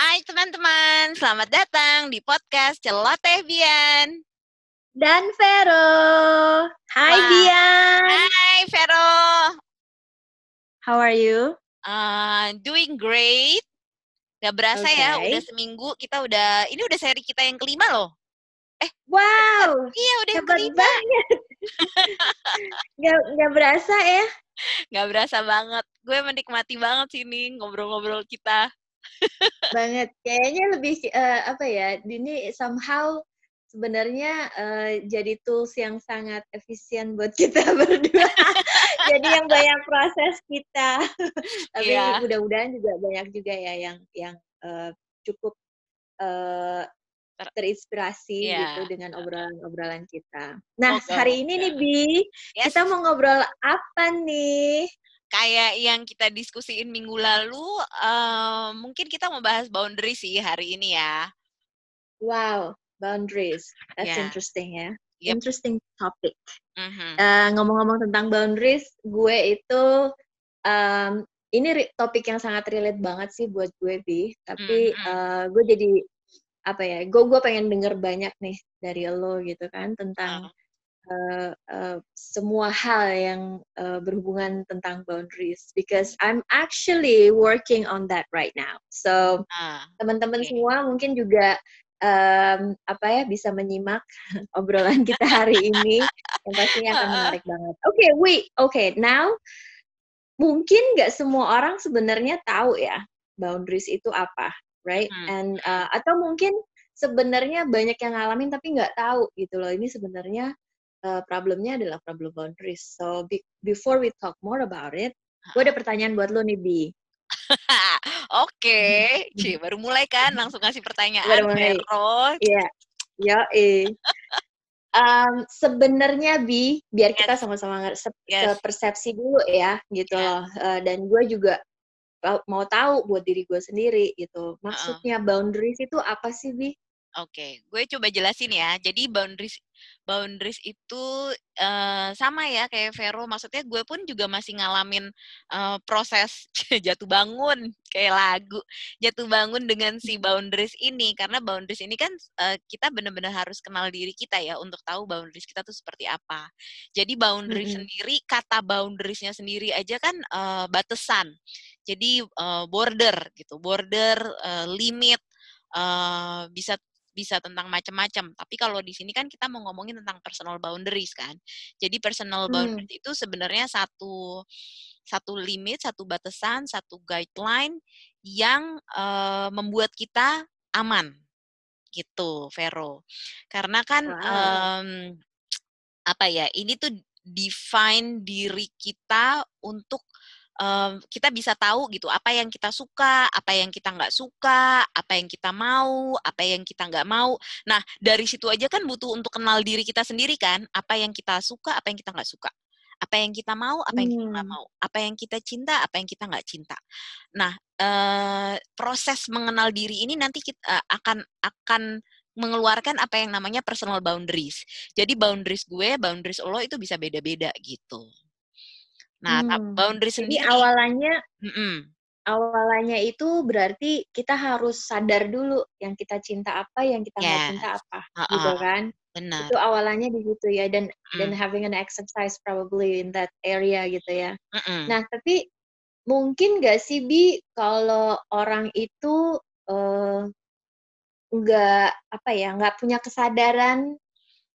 Hai teman-teman, selamat datang di podcast Celoteh Bian. Dan Vero. Hai Wah. Bian. Hai Vero, How are you? Uh, doing great. Gak berasa ya, Oke. udah seminggu kita udah, ini udah seri kita yang kelima loh. Wow, Iya udah yang kelima. banget. gak, gak berasa ya? Gak berasa banget. Gue menikmati banget sini ngobrol-ngobrol kita. Banget. Kayaknya lebih eh, apa ya? Ini somehow sebenarnya eh, jadi tools yang sangat efisien buat kita berdua. jadi yang banyak proses kita. Tapi Iya. mudah-mudahan juga banyak juga ya yang yang eh, cukup Ter- terinspirasi Iya. gitu dengan obrolan-obrolan kita. Nah, Moga, hari ini nih. Bi, Yes, kita mau ngobrol apa nih? Kayak yang kita diskusiin minggu lalu, eh, mungkin kita mau bahas boundary sih hari ini ya. Wow, boundaries. That's Ya. interesting ya. Yep. Interesting topic. Mhm. Eh, ngomong-ngomong tentang boundaries, gue itu em, ini ri- topik yang sangat relate banget sih buat gue Bi. Tapi Mhm. eh, gue jadi apa ya? Gue gue pengen denger banyak nih dari lo gitu kan tentang eh, semua hal yang eh, berhubungan tentang boundaries because I'm actually working on that right now. So Ah, teman-teman Oke. semua mungkin juga em, apa ya bisa menyimak obrolan kita hari ini yang pastinya akan menarik banget. Oke, wait, oke, now mungkin nggak semua orang sebenarnya tahu ya boundaries itu apa, right? Hmm. And uh, atau mungkin sebenarnya banyak yang ngalamin tapi nggak tahu gitu loh. Ini sebenarnya uh, problemnya adalah problem boundaries. So be- before we talk more about it, gue ada pertanyaan buat lo nih Bi. Oke, Cie, baru mulai kan langsung ngasih pertanyaan Baru mulai. Iya, ya eh. Um, sebenarnya bi, biar kita Yes. sama-sama nge- se- Yes. persepsi dulu ya, gitu Yes. loh. Eh, dan gue juga mau tahu buat diri gue sendiri gitu. Maksudnya boundaries itu apa sih bi? Oke, gue coba jelasin ya. Jadi boundaries boundaries itu eh, sama ya kayak Vero. Maksudnya gue pun juga masih ngalamin eh, proses jatuh bangun kayak lagu jatuh bangun dengan si boundaries ini karena boundaries ini kan eh, kita benar-benar harus kenal diri kita ya untuk tahu boundaries kita tuh seperti apa. Jadi boundaries Mm-mm. sendiri kata boundariesnya sendiri aja kan eh, batasan. Jadi eh, border gitu, border eh, limit eh, bisa bisa tentang macam-macam. Tapi kalau di sini kan kita mau ngomongin tentang personal boundaries kan. Jadi personal Hmm. boundaries itu sebenarnya satu satu limit, satu batasan, satu guideline yang eh, membuat kita aman gitu, Vero. Karena kan Wow. em, apa ya? Ini tuh define diri kita untuk em, kita bisa tahu gitu apa yang kita suka, apa yang kita nggak suka, apa yang kita mau, apa yang kita nggak mau. Nah dari situ aja kan butuh untuk kenal diri kita sendiri kan, apa yang kita suka, apa yang kita nggak suka, apa yang kita mau, apa yang kita nggak Hmm. mau, apa yang kita cinta, apa yang kita nggak cinta. Nah eh, proses mengenal diri ini nanti kita eh, akan akan mengeluarkan apa yang namanya personal boundaries. Jadi boundaries gue, boundaries lo itu bisa beda-beda gitu. Nah, Hmm. boundaries Jadi sendiri, awalannya mm-mm, awalannya itu berarti kita harus sadar dulu yang kita cinta apa, yang kita nggak cinta yes, apa, gitu heeh, kan? benar. Itu awalannya di situ ya dan dan Mm, having an exercise probably in that area gitu ya. mm-mm. Nah, tapi mungkin nggak sih Bi kalau orang itu eh, nggak apa ya nggak punya kesadaran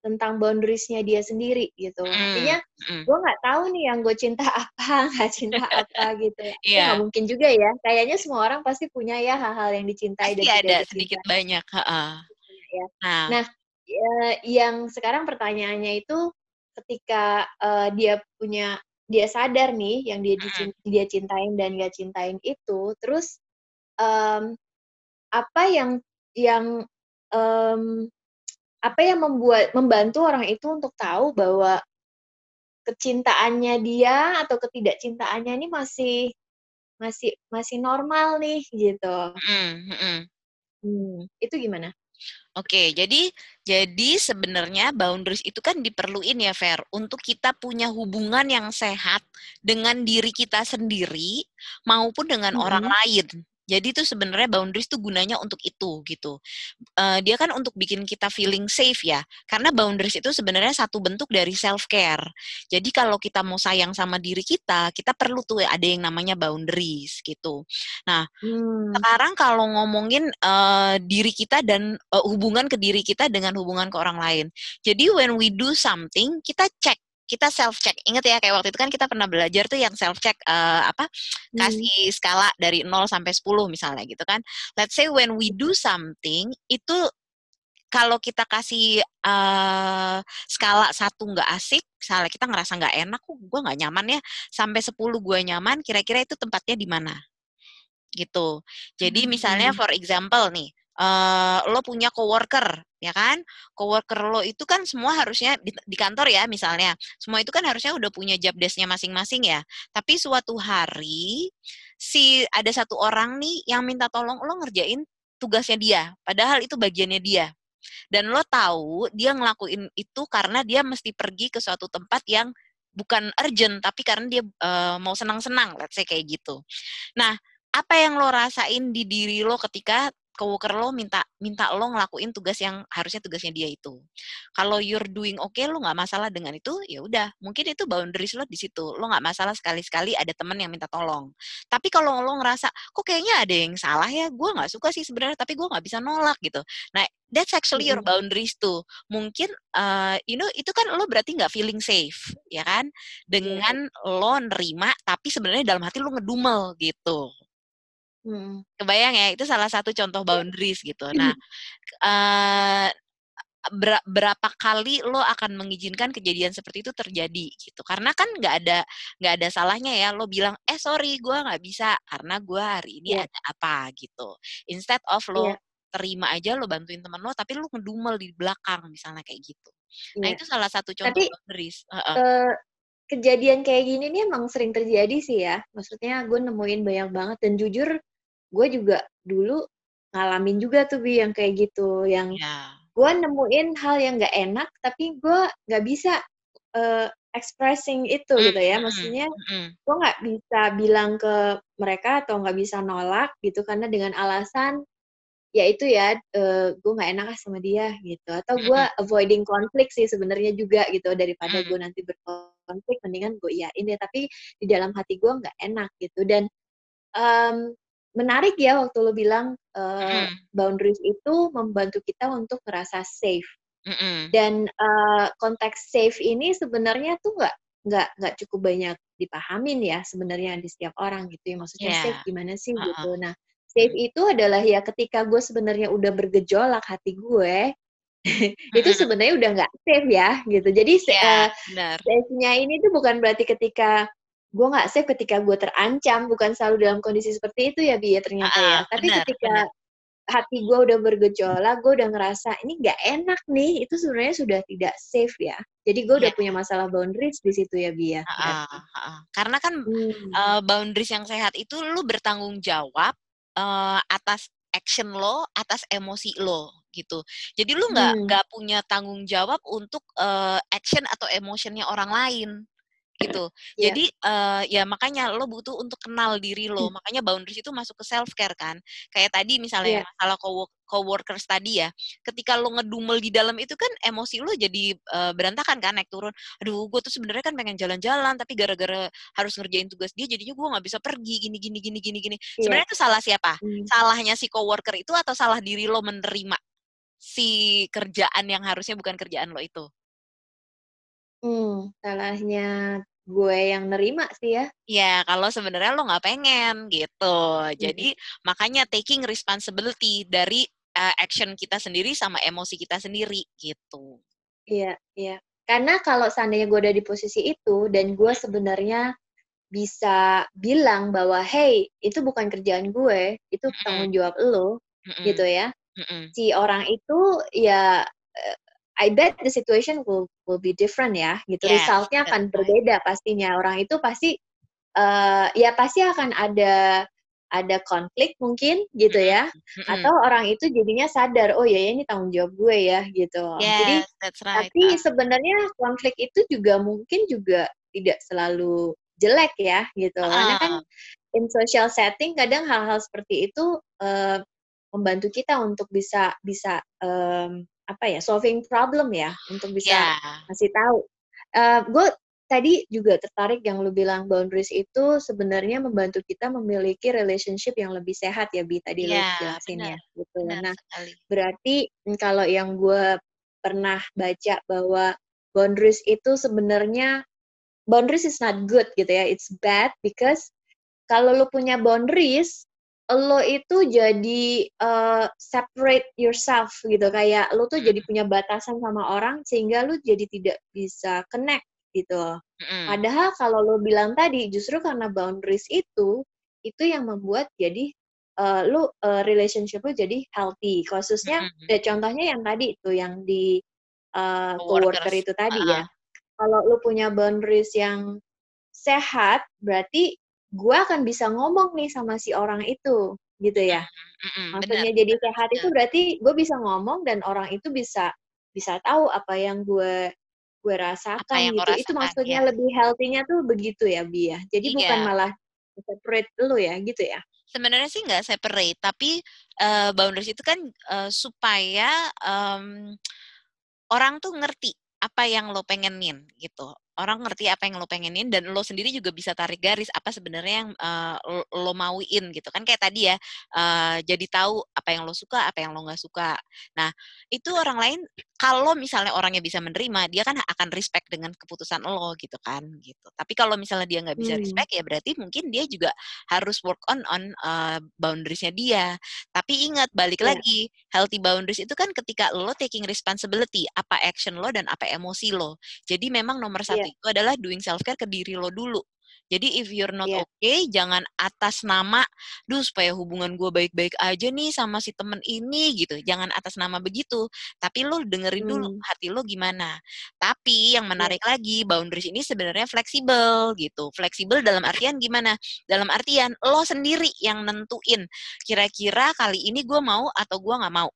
tentang boundariesnya dia sendiri gitu. Mm, Artinya mm. gue nggak tahu nih yang gue cinta apa, nggak cinta apa gitu. Ya Iya, nggak mungkin juga ya. Kayaknya semua orang pasti punya ya hal-hal yang dicintai pasti dan ada tidak sedikit dicintai. banyak. heeh. Ya. Nah, Nah, eh, yang sekarang pertanyaannya itu ketika eh, dia punya dia sadar nih yang dia mm-mm, dicin- dia cintain dan gak cintain itu, terus em, apa yang yang em, apa yang membuat membantu orang itu untuk tahu bahwa kecintaannya dia atau ketidakcintaannya ini masih masih masih normal nih gitu. mm-mm, mm-mm. Hmm, itu gimana? Oke, jadi jadi sebenarnya boundaries itu kan diperluin ya, Fer, untuk kita punya hubungan yang sehat dengan diri kita sendiri maupun dengan orang Mm-mm. lain Jadi tuh sebenarnya boundaries tuh gunanya untuk itu gitu. Uh, dia kan untuk bikin kita feeling safe ya. Karena boundaries itu sebenarnya satu bentuk dari self care. Jadi kalau kita mau sayang sama diri kita, kita perlu tuh ada yang namanya boundaries gitu. Nah, hmm. sekarang kalau ngomongin uh, diri kita dan uh, hubungan ke diri kita dengan hubungan ke orang lain. Jadi when we do something, kita cek kita self check. Ingat ya kayak waktu itu kan kita pernah belajar tuh yang self check uh, apa hmm. kasih skala dari 0 sampai 10 misalnya gitu kan. Let's say when we do something itu kalau kita kasih uh, skala satu nggak asik, misalnya kita ngerasa nggak enak, kok gue nggak nyaman ya, sampai 10 gue nyaman, kira-kira itu tempatnya di mana? Gitu. Jadi misalnya hmm. for example nih, uh, lo punya coworker ya kan? Coworker lo itu kan semua harusnya di, di kantor ya misalnya. Semua itu kan harusnya udah punya job desknya masing-masing ya. Tapi suatu hari si ada satu orang nih yang minta tolong lo ngerjain tugasnya dia. Padahal itu bagiannya dia. Dan lo tahu dia ngelakuin itu karena dia mesti pergi ke suatu tempat yang bukan urgent tapi karena dia uh, mau senang-senang let's say kayak gitu. Nah apa yang lo rasain di diri lo ketika coworker lo minta minta lo ngelakuin tugas yang harusnya tugasnya dia itu. Kalau you're doing oke okay, lo nggak masalah dengan itu, ya udah mungkin itu boundaries lo di situ. Lo nggak masalah sekali-sekali ada temen yang minta tolong. Tapi kalau lo ngerasa kok kayaknya ada yang salah ya, gue nggak suka sih sebenarnya, tapi gue nggak bisa nolak gitu. Nah that's actually your boundaries tuh. Mungkin uh, you know itu kan lo berarti nggak feeling safe, ya kan? Dengan lo nerima tapi sebenarnya dalam hati lo ngedumel gitu. Hmm. Kebayang ya, itu salah satu contoh iya. boundaries gitu. Nah, uh, ber berapa kali lo akan mengizinkan kejadian seperti itu terjadi gitu? Karena kan nggak ada nggak ada salahnya ya lo bilang, eh sorry gue nggak bisa karena gue hari ini yeah. ada apa gitu. Instead of lo yeah. terima aja lo bantuin temen lo, tapi lo ngedumel di belakang misalnya kayak gitu. Nah iya. itu salah satu contoh tapi, boundaries. Uh -uh. Uh, kejadian kayak gini nih emang sering terjadi sih ya. Maksudnya gue nemuin banyak banget dan jujur gue juga dulu ngalamin juga tuh bi yang kayak gitu yang yeah. gue nemuin hal yang gak enak tapi gue nggak bisa uh, expressing itu mm, gitu ya. Maksudnya mm, gue nggak bisa bilang ke mereka atau nggak bisa nolak gitu karena dengan alasan ya itu ya uh, gue nggak enak sama dia gitu. Atau gue avoiding konflik sih sebenarnya juga gitu daripada gue nanti berkonflik mendingan gue iyain deh tapi di dalam hati gue nggak enak gitu. Dan um, menarik ya waktu lo bilang uh, mm. boundaries itu membantu kita untuk merasa safe. Mm -mm. Dan uh, konteks safe ini sebenarnya tuh nggak nggak nggak cukup banyak dipahamin ya sebenarnya di setiap orang gitu ya maksudnya yeah. safe gimana sih uh -uh. gitu. Nah safe itu adalah ya ketika gue sebenarnya udah bergejolak hati gue itu sebenarnya udah nggak safe ya gitu. Jadi yeah, uh, safe-nya ini tuh bukan berarti ketika gue nggak safe ketika gue terancam bukan selalu dalam kondisi seperti itu ya bi ya ternyata uh, ya tapi benar, ketika benar. hati gue udah bergejolak gue udah ngerasa ini nggak enak nih itu sebenarnya sudah tidak safe ya jadi gue udah yeah. punya masalah boundaries di situ ya bi ya uh, uh, uh. karena kan hmm. uh, boundaries yang sehat itu lu bertanggung jawab uh, atas action lo atas emosi lo gitu jadi lu nggak hmm. nggak hmm. punya tanggung jawab untuk uh, action atau emotionnya orang lain gitu. Yeah. Jadi uh, ya makanya lo butuh untuk kenal diri lo. Hmm. Makanya boundaries itu masuk ke self care kan. Kayak tadi misalnya yeah. masalah co coworkers tadi ya. Ketika lo ngedumel di dalam itu kan emosi lo jadi uh, berantakan kan naik turun. Aduh, gue tuh sebenarnya kan pengen jalan-jalan tapi gara-gara harus ngerjain tugas dia jadinya gue nggak bisa pergi gini gini gini gini gini. Yeah. Sebenarnya itu salah siapa? Hmm. Salahnya si coworker itu atau salah diri lo menerima si kerjaan yang harusnya bukan kerjaan lo itu? Hmm, salahnya gue yang nerima sih ya. Ya, kalau sebenarnya lo nggak pengen gitu. Jadi hmm. makanya taking responsibility dari uh, action kita sendiri sama emosi kita sendiri gitu. Iya, iya. Karena kalau seandainya gue ada di posisi itu dan gue sebenarnya bisa bilang bahwa hey itu bukan kerjaan gue, itu tanggung jawab lo, mm -mm. gitu ya. Mm -mm. Si orang itu ya eh, I bet the situation will will be different ya, gitu. Yeah, Resultnya akan right. berbeda pastinya. Orang itu pasti uh, ya pasti akan ada ada konflik mungkin gitu ya mm-hmm. atau orang itu jadinya sadar oh ya, ya ini tanggung jawab gue ya gitu yes, jadi right. tapi sebenarnya konflik itu juga mungkin juga tidak selalu jelek ya gitu uh. karena kan in social setting kadang hal-hal seperti itu uh, membantu kita untuk bisa bisa um, apa ya solving problem ya untuk bisa yeah. masih tahu. Uh, gue tadi juga tertarik yang lu bilang boundaries itu sebenarnya membantu kita memiliki relationship yang lebih sehat ya bi tadi yeah, lu iya, jelasin benar, ya gitu. Benar nah sekali. berarti kalau yang gue pernah baca bahwa boundaries itu sebenarnya boundaries is not good gitu ya it's bad because kalau lu punya boundaries lo itu jadi uh, separate yourself gitu kayak lo tuh jadi punya batasan sama orang sehingga lo jadi tidak bisa connect gitu. Mm. Padahal kalau lo bilang tadi justru karena boundaries itu itu yang membuat jadi uh, lo uh, relationship lo jadi healthy. Khususnya mm. ya, contohnya yang tadi itu yang di uh, coworker itu tadi uh -huh. ya. Kalau lo punya boundaries yang sehat berarti gue akan bisa ngomong nih sama si orang itu gitu ya mm-hmm, maksudnya bener, jadi sehat itu berarti gue bisa ngomong dan orang itu bisa bisa tahu apa yang gue gue rasakan yang gitu rasakan, itu maksudnya ya. lebih healthy-nya tuh begitu ya Bia ya? jadi iya. bukan malah separate lu ya gitu ya sebenarnya sih nggak separate tapi uh, boundaries itu kan uh, supaya um, orang tuh ngerti apa yang lo pengenin gitu orang ngerti apa yang lo pengenin dan lo sendiri juga bisa tarik garis apa sebenarnya yang uh, lo, mauin gitu kan kayak tadi ya uh, jadi tahu apa yang lo suka apa yang lo nggak suka nah itu orang lain kalau misalnya orangnya bisa menerima dia kan akan respect dengan keputusan lo gitu kan gitu tapi kalau misalnya dia nggak bisa hmm. respect ya berarti mungkin dia juga harus work on on uh, boundariesnya dia tapi ingat balik yeah. lagi healthy boundaries itu kan ketika lo taking responsibility apa action lo dan apa emosi lo jadi memang nomor satu yeah. Itu adalah doing self care ke diri lo dulu. Jadi if you're not yeah. okay, jangan atas nama, duh supaya hubungan gue baik-baik aja nih sama si temen ini gitu. Jangan atas nama begitu. Tapi lo dengerin hmm. dulu hati lo gimana. Tapi yang iya. menarik yeah. lagi, boundaries ini sebenarnya fleksibel gitu. Fleksibel dalam artian gimana? Dalam artian lo sendiri yang nentuin. Kira-kira kali ini gue mau atau gue nggak mau.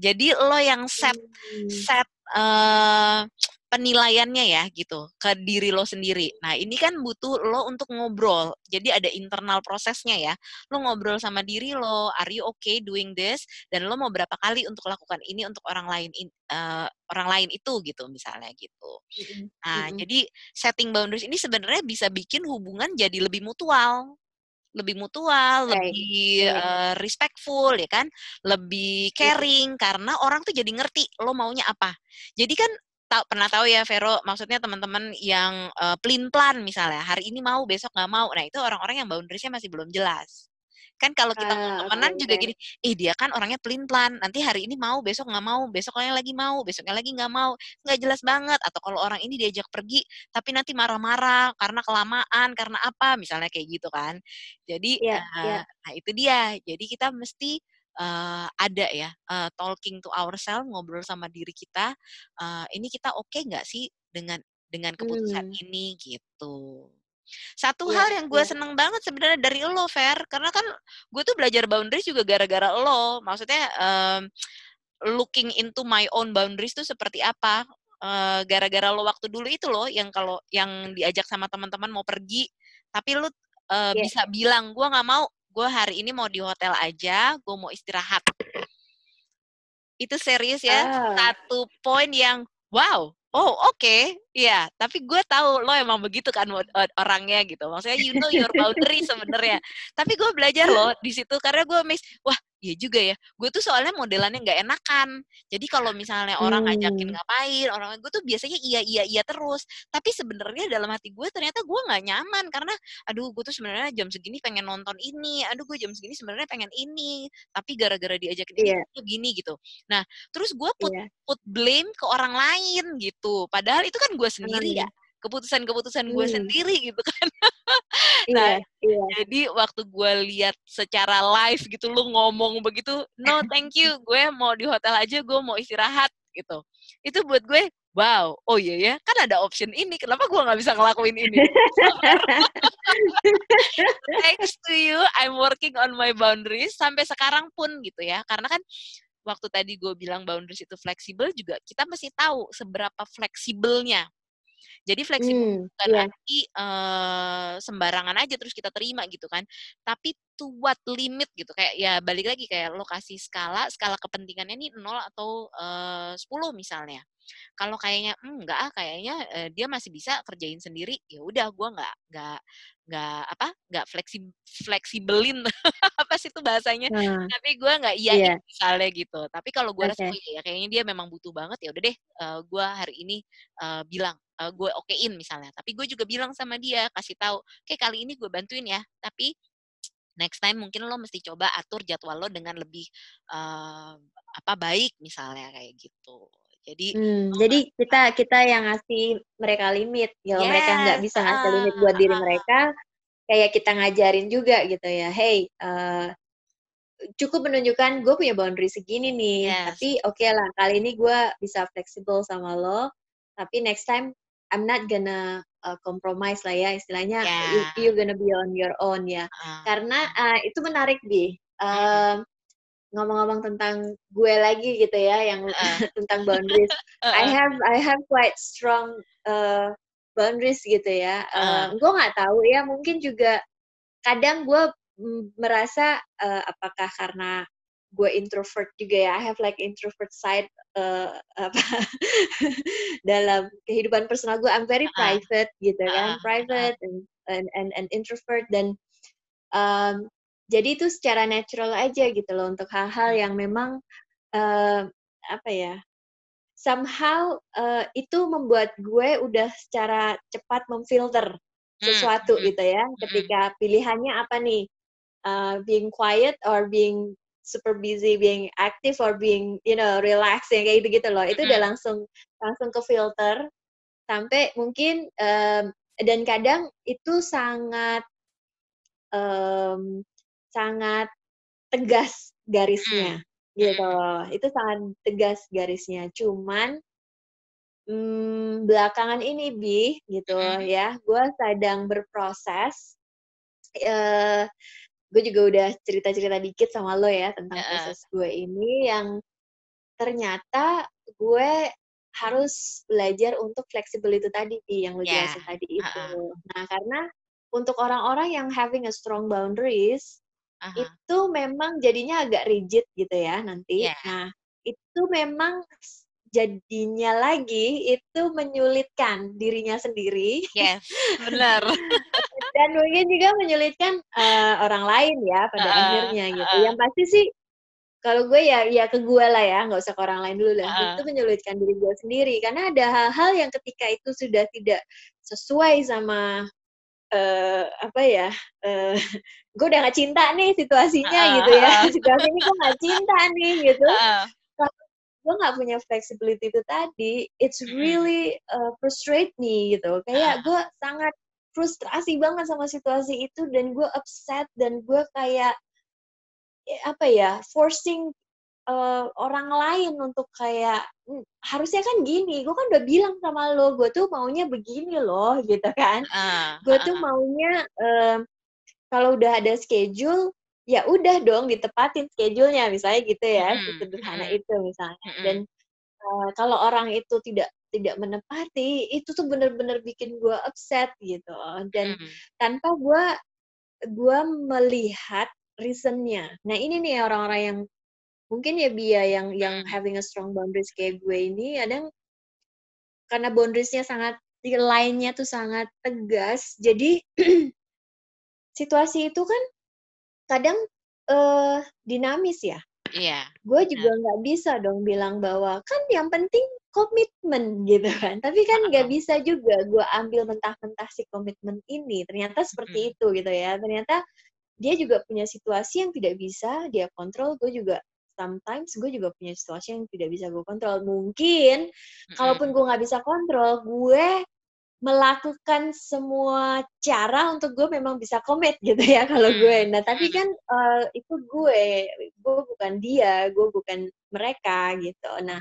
Jadi lo yang set hmm. set uh, penilaiannya ya gitu ke diri lo sendiri. Nah ini kan butuh lo untuk ngobrol. Jadi ada internal prosesnya ya. Lo ngobrol sama diri lo, are you okay doing this? Dan lo mau berapa kali untuk lakukan ini untuk orang lain uh, orang lain itu gitu misalnya gitu. Nah mm-hmm. jadi setting boundaries ini sebenarnya bisa bikin hubungan jadi lebih mutual lebih mutual, right. lebih right. Uh, respectful ya kan, lebih caring karena orang tuh jadi ngerti lo maunya apa. Jadi kan tahu pernah tahu ya Vero? Maksudnya teman-teman yang uh, pelin plan misalnya hari ini mau besok nggak mau. Nah itu orang-orang yang boundariesnya masih belum jelas. Kan kalau kita uh, temenan okay, juga okay. gini eh dia kan orangnya pelin plan nanti hari ini mau besok nggak mau besoknya lagi mau besoknya lagi nggak mau. Nggak jelas banget. Atau kalau orang ini diajak pergi tapi nanti marah-marah karena kelamaan karena apa? Misalnya kayak gitu kan. Jadi yeah, uh, yeah. nah itu dia. Jadi kita mesti uh, ada ya uh, talking to ourselves ngobrol sama diri kita uh, ini kita oke okay nggak sih dengan dengan keputusan hmm. ini gitu satu yeah, hal yang gue yeah. seneng banget sebenarnya dari lo Fer karena kan gue tuh belajar boundaries juga gara-gara lo maksudnya um, looking into my own boundaries tuh seperti apa gara gara-gara lo waktu dulu itu lo yang kalau yang diajak sama teman-teman mau pergi tapi lo uh, yeah. bisa bilang gue nggak mau gue hari ini mau di hotel aja, gue mau istirahat. Itu serius ya, ah. satu poin yang wow, oh oke, okay. ya. Tapi gue tahu lo emang begitu kan orangnya gitu. Maksudnya you know your boundary sebenarnya. Tapi gue belajar lo di situ karena gue miss, wah Iya juga ya. Gue tuh soalnya modelannya nggak enakan. Jadi kalau misalnya orang ngajakin hmm. ngapain, orang gue tuh biasanya iya iya iya terus. Tapi sebenarnya dalam hati gue ternyata gue nggak nyaman karena, aduh gue tuh sebenarnya jam segini pengen nonton ini, aduh gue jam segini sebenarnya pengen ini. Tapi gara-gara diajakin yeah. ini gini gitu. Nah terus gue put yeah. put blame ke orang lain gitu. Padahal itu kan gue sendiri ya keputusan-keputusan gue hmm. sendiri gitu kan. nah, iya, iya. jadi waktu gue lihat secara live gitu lu ngomong begitu, no thank you, gue mau di hotel aja, gue mau istirahat gitu. Itu buat gue, wow, oh iya ya, kan ada option ini, kenapa gue nggak bisa ngelakuin ini? Thanks to you, I'm working on my boundaries sampai sekarang pun gitu ya, karena kan waktu tadi gue bilang boundaries itu fleksibel juga kita mesti tahu seberapa fleksibelnya Jadi fleksibel Mmm, bukan iya. arti, eee, sembarangan aja terus kita terima gitu kan, tapi to what limit gitu, kayak ya balik lagi kayak lo kasih skala, skala kepentingannya nih 0 atau, 10 misalnya. Kalau kayaknya, "Mmm, enggak ah, kayaknya, eee, dia masih bisa kerjain sendiri," ya udah gue nggak nggak nggak apa, nggak fleksib fleksibelin apa sih itu bahasanya, Nah, tapi gue nggak iya. misalnya gitu. Tapi kalau gue rasa, "Oh iya ya, kayaknya dia memang butuh banget," ya udah deh, eee, gue hari ini, eee, bilang, eee, gue okein misalnya. Tapi gue juga bilang sama dia, kasih tahu, "Oke, kali ini gue bantuin ya, tapi next time mungkin lo mesti coba atur jadwal lo dengan lebih, eee, apa, baik," misalnya kayak gitu. Jadi nggak jadi kita kita yang ngasih mereka limit, kalau mereka nggak Yes, bisa ngasih limit buat diri mereka, kayak kita ngajarin juga gitu ya, "Hey, eee, cukup menunjukkan gue punya boundary segini nih, Yes. tapi okelah kali ini gue bisa fleksibel sama lo, tapi next time I'm not gonna, eee, compromise lah ya, istilahnya you Iya. you gonna be on your own ya." Heeh Karena, eee, itu menarik Bi, mmm, ngomong-ngomong tentang gue lagi gitu ya, yang Heeh. tentang boundaries, I Heeh. have I have quite strong, eee, boundaries gitu ya, Heeh. eee, gue nggak tahu ya, mungkin juga kadang gue, merasa, eee, apakah karena gue introvert juga ya, I have like introvert side, eee, apa, dalam kehidupan personal gue, I'm very Heeh. private gitu Heeh kan, heeh. private and and and and introvert. Dan, mmm, jadi itu secara natural aja gitu loh untuk hal-hal yang memang, eee, apa ya, somehow, eee, itu membuat gue udah secara cepat memfilter Mmm, sesuatu mhm, gitu ya, mhm. ketika pilihannya apa nih, eee, being quiet or being super busy, being active or being, you know, relaxing kayak gitu-gitu loh, itu udah langsung langsung kefilter sampai mungkin, mmm, dan kadang itu sangat mmm, sangat tegas garisnya, gitu. mhm. Itu sangat tegas garisnya, cuman mmm, belakangan ini Bi, gitu ya, gue sedang berproses, eee, gue juga udah cerita-cerita dikit sama lo ya, tentang Heeh. proses gue ini yang ternyata gue harus belajar untuk fleksibel itu tadi yang lo Iya, jelasin tadi itu. heeh. Nah, karena untuk orang-orang yang having a strong boundaries, hah. itu memang jadinya agak rigid gitu ya nanti. Iya. Nah, itu memang jadinya lagi, itu menyulitkan dirinya sendiri Yes, bener. dan mungkin juga menyulitkan, eee, orang lain ya, pada Heeh akhirnya gitu. heeh. Yang pasti sih, kalau gue ya ya ke gue lah ya, nggak usah ke orang lain dulu lah, itu Heeh. menyulitkan diri gue sendiri, karena ada hal-hal yang ketika itu sudah tidak sesuai sama, eee, apa ya, eee, gue udah nggak cinta nih situasinya Heeh gitu ya, heeh. situasi ini gue nggak cinta nih gitu, Heeh. Gue nggak punya flexibility itu tadi, it's Mhm. really, eee, frustrate me gitu, kayak Heeh. gue sangat frustrasi banget sama situasi itu dan gue upset dan gue kayak e apa ya, forcing, eee, orang lain untuk kayak, mmm, "Harusnya kan gini, gue kan udah bilang sama lo, gue tuh maunya begini loh," gitu kan. Heeh Gue tuh heeh. maunya, eee, kalau udah ada schedule, ya udah dong ditepatin schedule-nya, misalnya gitu ya, Mhm sesederhana mhm. itu misalnya. Dan, Mhm. eee, kalau orang itu tidak tidak menepati, itu tuh bener-bener bikin gue upset gitu, dan Mhm. tanpa gue gue melihat reason-nya. Nah ini nih orang-orang yang mungkin ya Bi ya, yang yang having a strong boundaries kayak gue ini kadang karena boundaries-nya sangat di line-nya tuh sangat tegas, jadi situasi itu kan kadang, eee, dinamis ya. Iya, Gue juga bener. nggak bisa dong bilang bahwa, "Kan yang penting komitmen," gitu kan. Tapi kan nggak bisa juga gue ambil mentah-mentah si komitmen ini, ternyata seperti Mhm. itu gitu ya. Ternyata dia juga punya situasi yang tidak bisa dia kontrol, gue juga sometimes gue juga punya situasi yang tidak bisa gue kontrol. Mungkin kalaupun Mhm. gue nggak bisa kontrol, gue melakukan semua cara untuk gue memang bisa komit gitu ya kalau gue. Mmm, Nah tapi mhm. kan, eee, itu gue, gue bukan dia, gue bukan mereka gitu. Nah,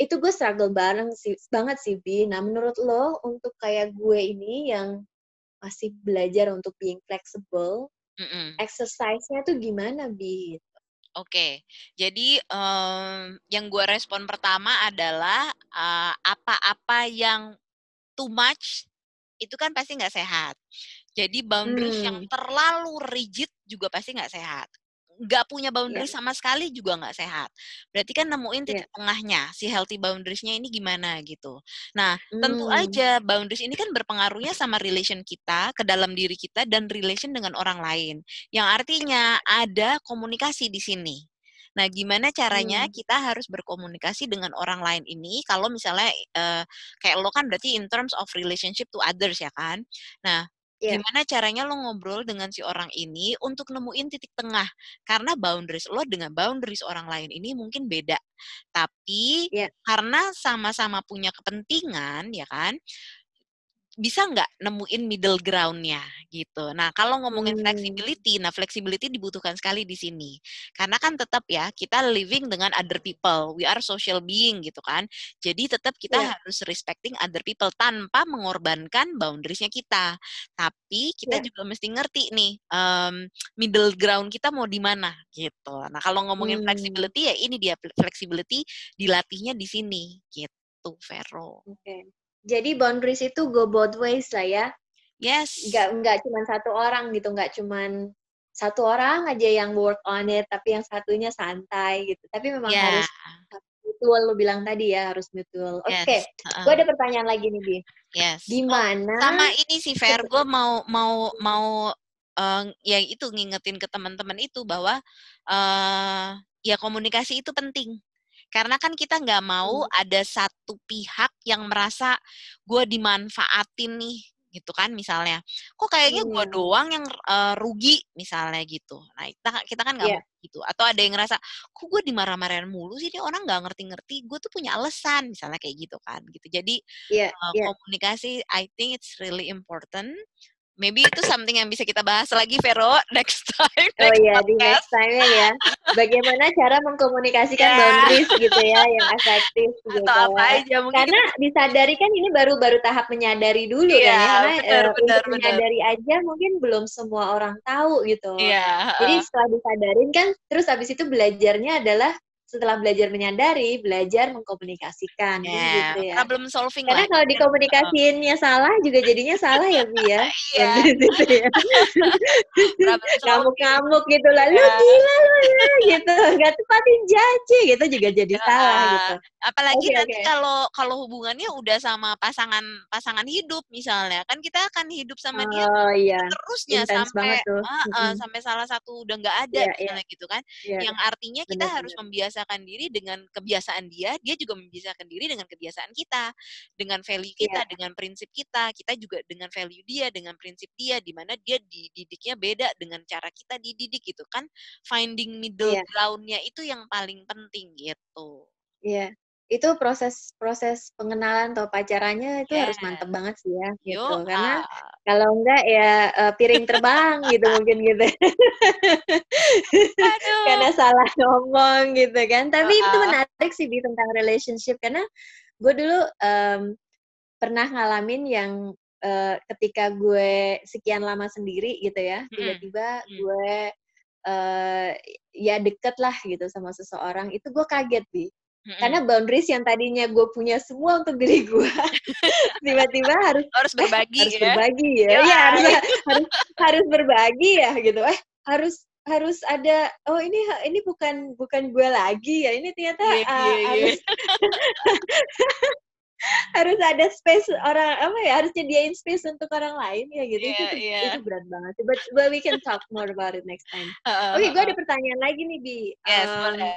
itu gue struggle bareng sih banget sih Bi. Nah menurut lo untuk kayak gue ini yang masih belajar untuk being flexible, Mhm. exercise-nya tuh gimana Bi? Oke, jadi, mmm, yang gue respon pertama adalah, eee, apa-apa yang too much itu kan pasti nggak sehat. Jadi boundaries yang Hmm. terlalu rigid juga pasti nggak sehat. Nggak punya Iya. boundaries sama sekali juga nggak sehat. Berarti kan nemuin Iya. titik tengahnya, si healthy boundaries-nya ini gimana gitu. Nah, tentu Hmm. aja boundaries ini kan berpengaruhnya sama relation kita ke dalam diri kita dan relation dengan orang lain. Yang artinya ada komunikasi di sini. Nah, gimana caranya Hmm. kita harus berkomunikasi dengan orang lain ini kalau misalnya eh, kayak lo kan berarti in terms of relationship to others ya kan. Nah, Iya. gimana caranya lo ngobrol dengan si orang ini untuk nemuin titik tengah. Karena boundaries lo dengan boundaries orang lain ini mungkin beda. Tapi Iya. karena sama-sama punya kepentingan ya kan, bisa nggak nemuin middle ground-nya gitu. Nah, kalau ngomongin Hmm. flexibility, nah flexibility dibutuhkan sekali di sini. Karena kan tetap ya kita living dengan other people, we are social being gitu kan. Jadi tetap kita Iya. harus respecting other people tanpa mengorbankan boundaries-nya kita. Tapi kita Iya. juga mesti ngerti nih em, middle ground kita mau di mana gitu. Nah, kalau ngomongin Hmm. flexibility ya ini dia flexibility dilatihnya di sini gitu, Vero. Oke. Jadi boundaries itu go both ways lah ya. Yes. Nggak nggak cuma satu orang gitu, nggak cuman satu orang aja yang work on it, tapi yang satunya santai gitu. Tapi memang Ya. harus mutual lu bilang tadi ya, harus mutual. Oke, Yes. gue ada pertanyaan lagi nih, Bi. Yes. Oh, Gimana? sama ini sih Fer, gue mau mau mau eh, ya itu ngingetin ke teman-teman itu bahwa eh ya komunikasi itu penting. Karena kan kita nggak mau Hmm. ada satu pihak yang merasa gue dimanfaatin nih gitu kan misalnya kok kayaknya gue Hmm. doang yang eh, rugi misalnya gitu nah kita kita kan nggak Iya. mau gitu atau ada yang ngerasa kok gue dimarah-marahin mulu sih dia orang nggak ngerti-ngerti gue tuh punya alasan misalnya kayak gitu kan gitu jadi Iya, uh, iya. komunikasi I think it's really important. Maybe itu something yang bisa kita bahas lagi Vero next time. Oh next iya, di next time ya. Bagaimana cara mengkomunikasikan Ya. boundaries gitu ya, yang efektif gitu. Atau apa aja mungkin Karena disadari kan ini baru-baru tahap menyadari dulu kan Iya, ya, karena benar, eh, benar, untuk benar. menyadari aja mungkin belum semua orang tahu gitu. Iya, Jadi setelah disadarin kan, terus abis itu belajarnya adalah setelah belajar menyadari, belajar mengkomunikasikan kan Ya, gitu ya. problem solving Karena kalau dikomunikasiinnya salah juga jadinya salah ya Bi ya. Iya, gitu ya. problem solving. Ngamuk-ngamuk gitu lah, lu Ya. gila lu ya gitu, nggak tepatin janji gitu juga jadi Ya, salah gitu. Apalagi Oke, nanti oke. kalau kalau hubungannya udah sama pasangan pasangan hidup misalnya, kan kita akan hidup sama dia Oh iya, terusnya intens banget sampai. Heeh, Mm-mm. sampai salah satu udah nggak ada Iya, iya, misalnya gitu kan. iya. Yang artinya kita Benar, harus benar. Membiasakan diri dengan kebiasaan dia, dia juga membiasakan diri dengan kebiasaan kita, dengan value kita, Iya. dengan prinsip kita, kita juga dengan value dia, dengan prinsip dia, di mana dia dididiknya beda dengan cara kita dididik gitu kan. Finding middle Iya. ground-nya itu yang paling penting gitu. Iya. Itu proses proses pengenalan atau pacarannya itu harus Yes. mantep banget sih ya gitu. Yo, Karena kalau enggak ya eh, piring terbang gitu mungkin gitu. karena salah ngomong gitu kan. Tapi itu Heeh. menarik sih Bi tentang relationship karena gue dulu em, pernah ngalamin yang eh, ketika gue sekian lama sendiri gitu ya, Mm-mm. tiba-tiba Mm. gue eh, ya deket lah gitu sama seseorang, itu gue kaget Bi. Mm-mm. Karena boundaries yang tadinya gue punya semua untuk diri gue, tiba-tiba harus harus eh berbagi harus ya. berbagi ya, Yo, ya harus harus harus berbagi ya gitu, eh harus harus ada oh ini ini bukan bukan gue lagi ya ini ternyata Iya, uh, iya, iya. harus harus ada space orang apa ya harus nyediain space untuk orang lain ya gitu itu Iya, iya. itu berat banget but, but we can talk more about it next time Heeh, oke gue heeh. ada pertanyaan lagi nih bi Yes, boleh.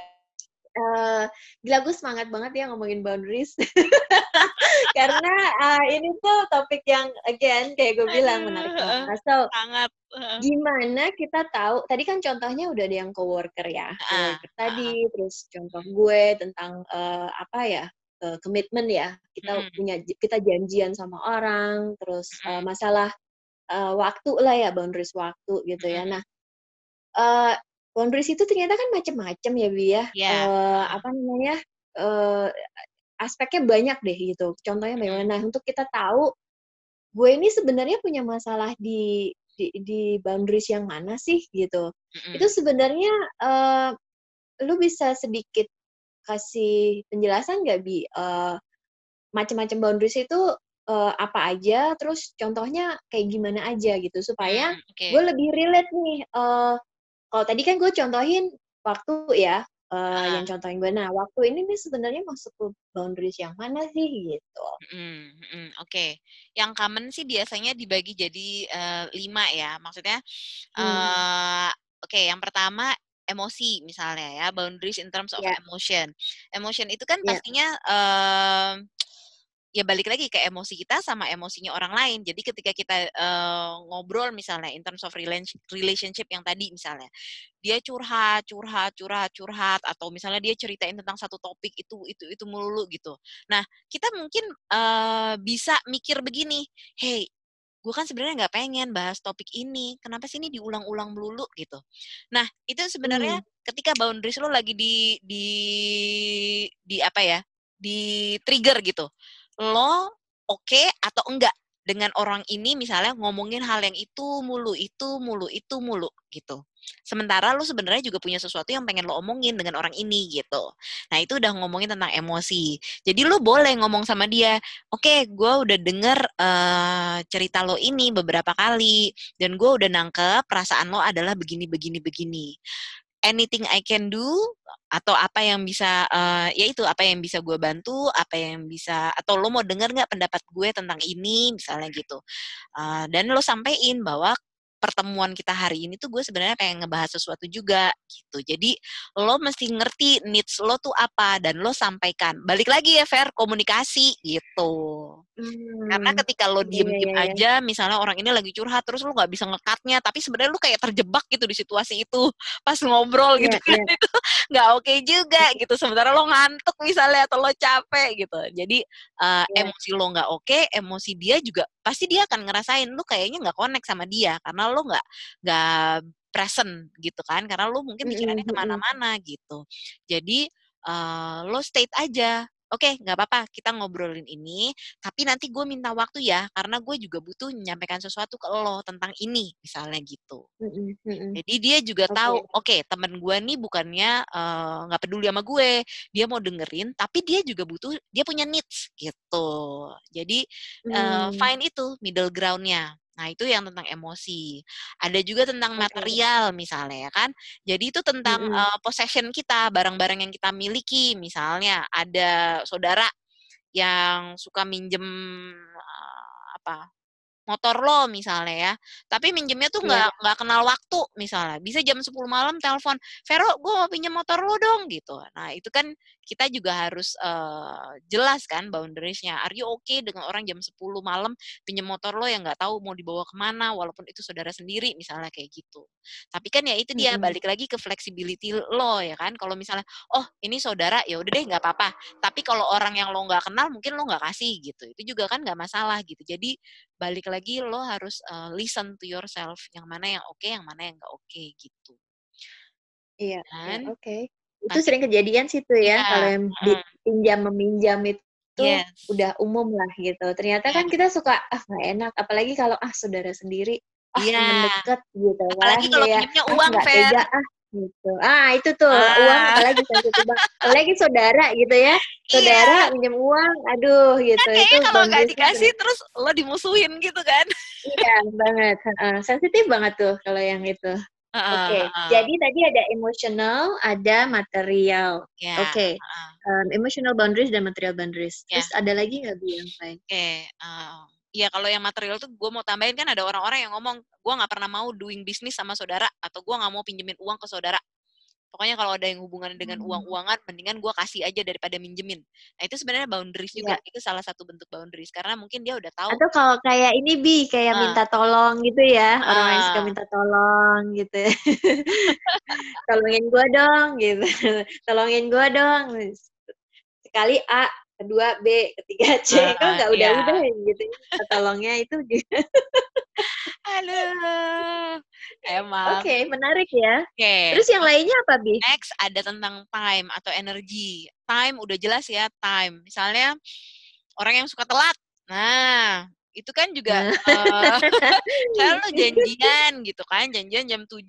Eh, gila gue semangat banget ya ngomongin boundaries karena uh, ini tuh topik yang again kayak gue bilang menarik banget so Sangat. gimana kita tahu tadi kan contohnya udah ada yang coworker ya coworker tadi terus contoh gue tentang eh, apa ya komitmen ya kita Mm. punya kita janjian sama orang terus Mm. masalah eh, waktu lah ya boundaries waktu gitu ya Mm. nah eh, boundaries itu ternyata kan macam-macam ya bi ya Iya. Eh, apa namanya eh, aspeknya banyak deh gitu contohnya bagaimana nah untuk kita tahu gue ini sebenarnya punya masalah di di, di boundaries yang mana sih gitu Mm-mm. itu sebenarnya eh, lu bisa sedikit kasih penjelasan nggak bi Eh, macam-macam boundaries itu uh, apa aja, terus contohnya kayak gimana aja gitu supaya hmm, okay. gue lebih relate nih. Uh, kalau tadi kan gue contohin waktu ya, uh, uh. yang contohin gue. Nah, waktu ini nih sebenarnya masuk ke boundaries yang mana sih gitu? Hmm, hmm, Oke, okay. yang common sih biasanya dibagi jadi uh, lima ya. Maksudnya, uh, hmm. oke, okay, yang pertama emosi misalnya ya, boundaries in terms of yeah. emotion. Emotion itu kan yeah. pastinya uh, ya balik lagi ke emosi kita sama emosinya orang lain. Jadi ketika kita uh, ngobrol misalnya in terms of relationship yang tadi misalnya, dia curhat, curhat, curhat, curhat, atau misalnya dia ceritain tentang satu topik itu itu itu melulu gitu. Nah kita mungkin uh, bisa mikir begini, hey gue kan sebenarnya nggak pengen bahas topik ini kenapa sih ini diulang-ulang melulu gitu nah itu sebenarnya hmm. ketika boundaries lo lagi di di di apa ya di trigger gitu lo oke okay atau enggak dengan orang ini misalnya ngomongin hal yang itu mulu, itu mulu, itu mulu gitu. Sementara lo sebenarnya juga punya sesuatu yang pengen lo omongin dengan orang ini gitu. Nah itu udah ngomongin tentang emosi. Jadi lo boleh ngomong sama dia, oke okay, gue udah denger uh, cerita lo ini beberapa kali dan gue udah nangkep perasaan lo adalah begini, begini, begini anything I can do atau apa yang bisa uh, ya itu apa yang bisa gue bantu apa yang bisa atau lo mau denger nggak pendapat gue tentang ini misalnya gitu uh, dan lo sampein bahwa pertemuan kita hari ini tuh gue sebenarnya pengen ngebahas sesuatu juga gitu. Jadi lo mesti ngerti needs lo tuh apa dan lo sampaikan. Balik lagi ya Fer, komunikasi gitu. Hmm. Karena ketika lo iya, diem-diem yeah, yeah, aja, misalnya orang ini lagi curhat terus lo nggak bisa ngekatnya, tapi sebenarnya lo kayak terjebak gitu di situasi itu pas ngobrol gitu yeah, kan yeah. itu nggak oke okay juga gitu. Sementara lo ngantuk misalnya atau lo capek gitu. Jadi uh, yeah. emosi lo nggak oke, okay, emosi dia juga pasti dia akan ngerasain lo kayaknya nggak connect sama dia karena lo nggak nggak present gitu kan karena lo mungkin pikirannya ke mana-mana gitu jadi uh, lo state aja oke okay, nggak apa-apa kita ngobrolin ini tapi nanti gue minta waktu ya karena gue juga butuh menyampaikan sesuatu ke lo tentang ini misalnya gitu jadi dia juga okay. tahu oke okay, temen gue nih bukannya nggak uh, peduli sama gue dia mau dengerin tapi dia juga butuh dia punya needs gitu jadi mm. uh, find itu middle groundnya Nah, itu yang tentang emosi. Ada juga tentang okay. material misalnya ya kan. Jadi itu tentang mm -hmm. uh, possession kita, barang-barang yang kita miliki. Misalnya ada saudara yang suka minjem uh, apa motor lo misalnya ya. Tapi minjemnya tuh nggak yeah. nggak kenal waktu misalnya. Bisa jam 10 malam telepon, Vero, gue mau pinjam motor lo dong gitu. Nah itu kan kita juga harus uh, jelas kan boundariesnya. Are you okay dengan orang jam 10 malam pinjam motor lo yang nggak tahu mau dibawa ke mana, walaupun itu saudara sendiri misalnya kayak gitu. Tapi kan ya itu dia mm -hmm. balik lagi ke flexibility lo ya kan. Kalau misalnya, oh ini saudara ya udah deh nggak apa-apa. Tapi kalau orang yang lo nggak kenal mungkin lo nggak kasih gitu. Itu juga kan nggak masalah gitu. Jadi balik lagi lo harus uh, listen to yourself yang mana yang oke okay, yang mana yang nggak oke okay, gitu iya, iya oke okay. Itu sering kejadian sih tuh ya yeah, kalau yang uh, pinjam meminjam itu yes. udah umum lah gitu. Ternyata kan kita suka ah nggak enak. Apalagi kalau ah saudara sendiri ah yeah. teman deket gitu apalagi kalau ya, pinjamnya ah, uang ah, Tega, ah gitu. Ah itu tuh ah. uang apalagi sensitif apalagi saudara gitu ya. Saudara iya. minjem uang. Aduh gitu. Kan itu kalau nggak dikasih terus lo dimusuhin gitu kan. Iya banget. Uh, sensitif banget tuh kalau yang itu uh, oke okay. uh, jadi tadi ada emotional ada material yeah, oke okay. uh, um, emotional boundaries dan material boundaries yeah. terus ada lagi nggak bi yang lain oke okay. uh, ya kalau yang material tuh gue mau tambahin kan ada orang-orang yang ngomong gue nggak pernah mau doing bisnis sama saudara atau gue nggak mau pinjemin uang ke saudara pokoknya kalau ada yang hubungan dengan hmm. uang-uangan mendingan gue kasih aja daripada minjemin nah itu sebenarnya boundaries juga ya. itu salah satu bentuk boundaries karena mungkin dia udah tahu atau kalau kayak ini bi kayak uh. minta tolong gitu ya uh. orang yang suka minta tolong gitu tolongin gue dong gitu tolongin gue dong sekali A kedua B, ketiga C, uh, kan nggak udah-udah iya. gitu. Tolongnya itu juga. Aduh, emang. Oke, okay, menarik ya. Oke. Okay. Terus yang lainnya apa, Bi? Next ada tentang time atau energi. Time udah jelas ya, time. Misalnya orang yang suka telat. Nah, itu kan juga uh, lo janjian gitu kan, janjian jam 7.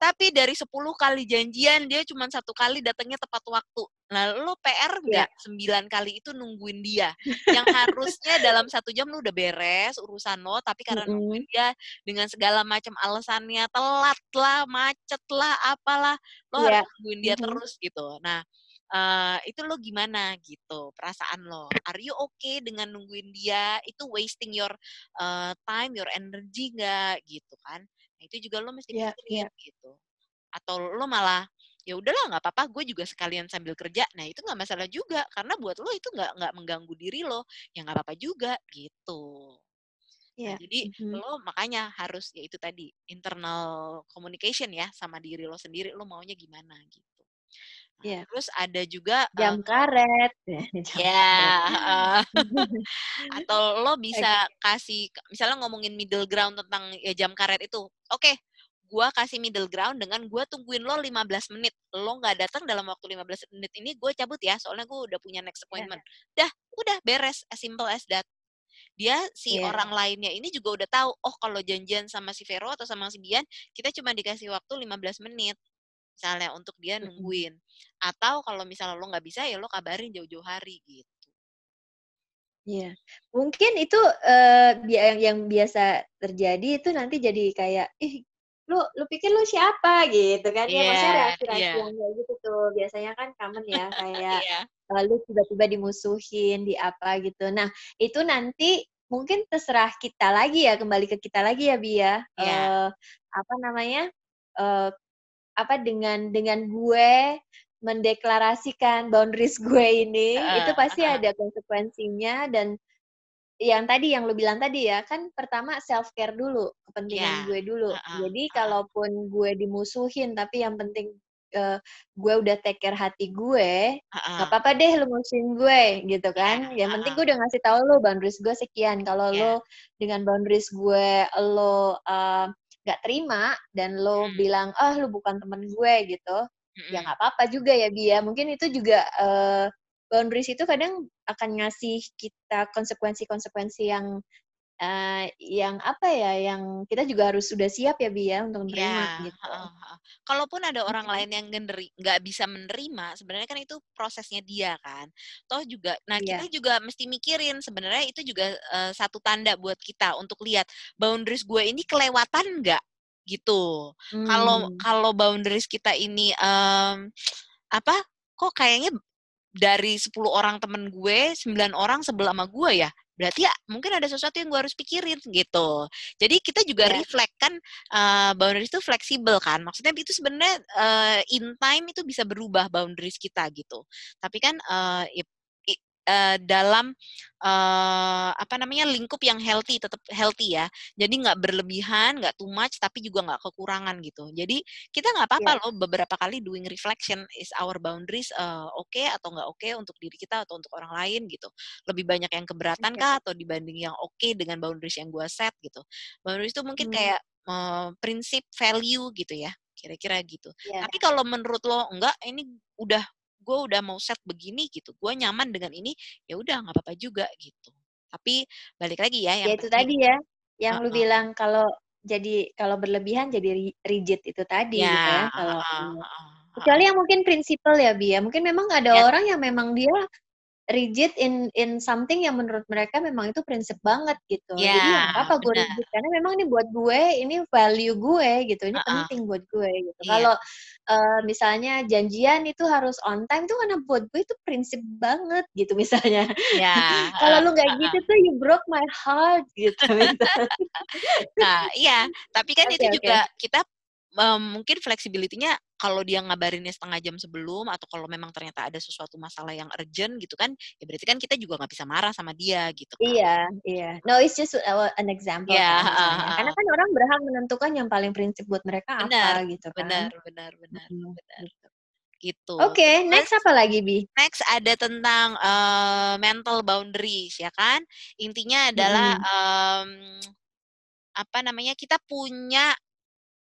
Tapi dari 10 kali janjian dia cuma satu kali datangnya tepat waktu. Nah, lo PR nggak yeah. 9 kali itu nungguin dia. Yang harusnya dalam satu jam lo udah beres urusan lo, tapi karena mm -hmm. nungguin dia dengan segala macam alasannya, telat lah, macet lah, apalah, lo yeah. harus nungguin dia mm -hmm. terus gitu. Nah, uh, itu lo gimana gitu perasaan lo are you okay dengan nungguin dia itu wasting your uh, time your energy nggak gitu kan nah, itu juga lo mesti yeah, pikirin yeah. gitu atau lo malah ya udahlah nggak apa-apa gue juga sekalian sambil kerja nah itu nggak masalah juga karena buat lo itu nggak nggak mengganggu diri lo ya nggak apa-apa juga gitu Yeah. Nah, jadi mm-hmm. lo makanya harus ya itu tadi internal communication ya sama diri lo sendiri lo maunya gimana gitu. Yeah. Terus ada juga jam uh, karet. Ya. Uh, atau lo bisa okay. kasih misalnya ngomongin middle ground tentang ya jam karet itu. Oke, okay, gua kasih middle ground dengan gua tungguin lo 15 menit. Lo nggak datang dalam waktu 15 menit ini gue cabut ya, soalnya gue udah punya next iya. appointment. Yeah. Dah, udah beres as simple as that. Dia si yeah. orang lainnya ini juga udah tahu, oh kalau janjian sama si Vero atau sama si Bian, kita cuma dikasih waktu 15 menit misalnya untuk dia nungguin. Atau kalau misalnya lo nggak bisa ya lo kabarin jauh-jauh hari gitu. Iya, mungkin itu uh, yang yang biasa terjadi itu nanti jadi kayak ih lu lu pikir lu siapa? Gitu kan yeah, ya maksudnya iya, reaksi-reaksi yeah. yang kayak gitu tuh biasanya kan common ya. Kayak yeah. lalu tiba-tiba dimusuhin di apa gitu. Nah itu nanti mungkin terserah kita lagi ya kembali ke kita lagi ya Bia yeah. uh, apa namanya? Uh, apa dengan dengan gue mendeklarasikan boundaries gue ini uh, itu pasti uh, ada konsekuensinya. Dan yang tadi yang lu bilang tadi ya kan pertama self care dulu kepentingan yeah. gue dulu. Uh, uh, jadi uh, kalaupun gue dimusuhin tapi yang penting uh, gue udah take care hati gue nggak uh, apa-apa deh lu musuhin gue gitu kan. Yeah, yang penting gue udah ngasih tahu lo boundaries gue sekian. Kalau yeah. lo dengan boundaries gue lo uh, nggak terima dan lo hmm. bilang ah oh, lo bukan temen gue gitu hmm. ya nggak apa-apa juga ya Bia mungkin itu juga uh, boundaries itu kadang akan ngasih kita konsekuensi-konsekuensi yang uh, yang apa ya yang kita juga harus sudah siap ya Bia ya, untuk menerima ya, gitu. Uh, uh. Kalaupun ada orang lain yang nggak bisa menerima, sebenarnya kan itu prosesnya dia kan. Toh juga, nah yeah. kita juga mesti mikirin sebenarnya itu juga uh, satu tanda buat kita untuk lihat boundaries gue ini kelewatan nggak gitu. Kalau hmm. kalau boundaries kita ini um, apa? Kok kayaknya dari 10 orang temen gue, 9 orang sebelah sama gue ya berarti ya mungkin ada sesuatu yang gue harus pikirin gitu. Jadi kita juga yeah. reflect kan uh, boundaries itu fleksibel kan. Maksudnya itu sebenarnya uh, in time itu bisa berubah boundaries kita gitu. Tapi kan uh, uh, dalam uh, apa namanya lingkup yang healthy tetap healthy ya jadi nggak berlebihan nggak too much tapi juga nggak kekurangan gitu jadi kita nggak apa-apa yeah. loh beberapa kali doing reflection is our boundaries uh, oke okay atau nggak oke okay untuk diri kita atau untuk orang lain gitu lebih banyak yang keberatan okay. kah atau dibanding yang oke okay dengan boundaries yang gue set gitu boundaries itu mungkin hmm. kayak uh, prinsip value gitu ya kira-kira gitu. Yeah. Tapi kalau menurut lo enggak ini udah gue udah mau set begini gitu gue nyaman dengan ini ya udah nggak apa-apa juga gitu tapi balik lagi ya yang ya itu tadi ya yang uh -uh. lu bilang kalau jadi kalau berlebihan jadi rigid itu tadi ya, gitu ya kalau uh, uh, uh, kecuali yang mungkin prinsipal ya Bia ya. mungkin memang ada ya. orang yang memang dia rigid in in something yang menurut mereka memang itu prinsip banget gitu. Yeah, Jadi apa gue rigid karena memang ini buat gue, ini value gue gitu, ini uh -uh. penting buat gue gitu. Yeah. Kalau uh, misalnya janjian itu harus on time itu karena buat gue itu prinsip banget gitu misalnya. Yeah, Kalau uh, lu nggak uh, gitu tuh you broke my heart gitu. nah iya, tapi kan okay, itu okay. juga kita um, mungkin fleksibilitinya kalau dia ngabarinnya setengah jam sebelum atau kalau memang ternyata ada sesuatu masalah yang urgent gitu kan ya berarti kan kita juga nggak bisa marah sama dia gitu kan. iya iya no it's just an example yeah, kan, uh, uh, karena kan orang berhak menentukan yang paling prinsip buat mereka benar, apa gitu kan benar benar benar hmm. benar gitu. Oke, okay, next apa lagi Bi? Next ada tentang uh, mental boundaries ya kan. Intinya adalah hmm. um, apa namanya kita punya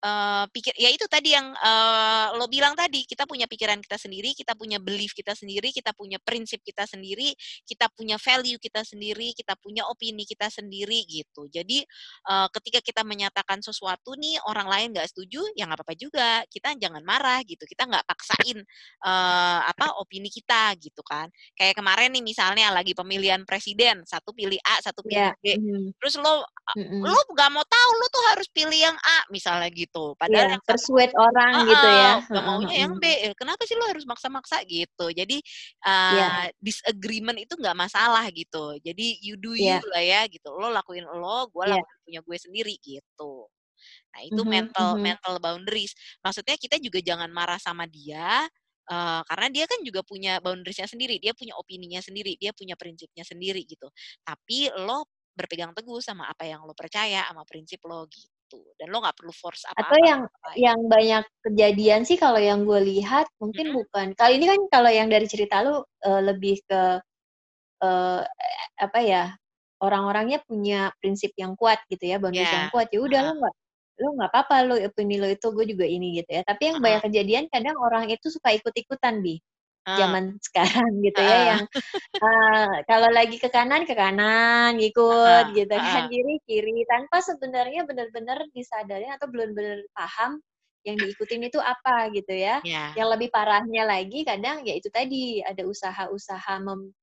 uh, pikir ya itu tadi yang uh, lo bilang tadi kita punya pikiran kita sendiri kita punya belief kita sendiri kita punya prinsip kita sendiri kita punya value kita sendiri kita punya opini kita sendiri gitu jadi uh, ketika kita menyatakan sesuatu nih orang lain nggak setuju ya nggak apa-apa juga kita jangan marah gitu kita nggak paksain uh, apa opini kita gitu kan kayak kemarin nih misalnya lagi pemilihan presiden satu pilih A satu pilih yeah. B mm. terus lo mm -hmm. lo nggak mau tahu lo tuh harus pilih yang A misalnya gitu gitu. Padahal yeah, yang persuade orang uh, gitu ya. Gak maunya yang B. Eh, kenapa sih lo harus maksa-maksa gitu? Jadi uh, yeah. disagreement itu nggak masalah gitu. Jadi you do you yeah. lah ya gitu. Lo lakuin lo, gue yeah. lakuin punya gue sendiri gitu. Nah itu mm-hmm, mental mm-hmm. mental boundaries. Maksudnya kita juga jangan marah sama dia. Uh, karena dia kan juga punya boundariesnya sendiri, dia punya opininya sendiri, dia punya prinsipnya sendiri gitu. Tapi lo berpegang teguh sama apa yang lo percaya, sama prinsip lo gitu gitu dan lo nggak perlu force apa, -apa atau yang apa yang banyak kejadian sih kalau yang gue lihat mungkin -hmm. bukan kali ini kan kalau yang dari cerita lo uh, lebih ke uh, apa ya orang-orangnya punya prinsip yang kuat gitu ya boundaries yeah. yang kuat ya udah uh. lo nggak lo nggak apa-apa lo opini lo itu gue juga ini gitu ya tapi yang uh. banyak kejadian kadang orang itu suka ikut-ikutan bi zaman sekarang gitu ya yang uh, kalau lagi ke kanan ke kanan ngikut uh, gitu kan kiri kiri tanpa sebenarnya benar-benar disadari atau belum benar paham yang diikutin itu apa gitu ya. Yeah. Yang lebih parahnya lagi kadang ya itu tadi ada usaha-usaha mem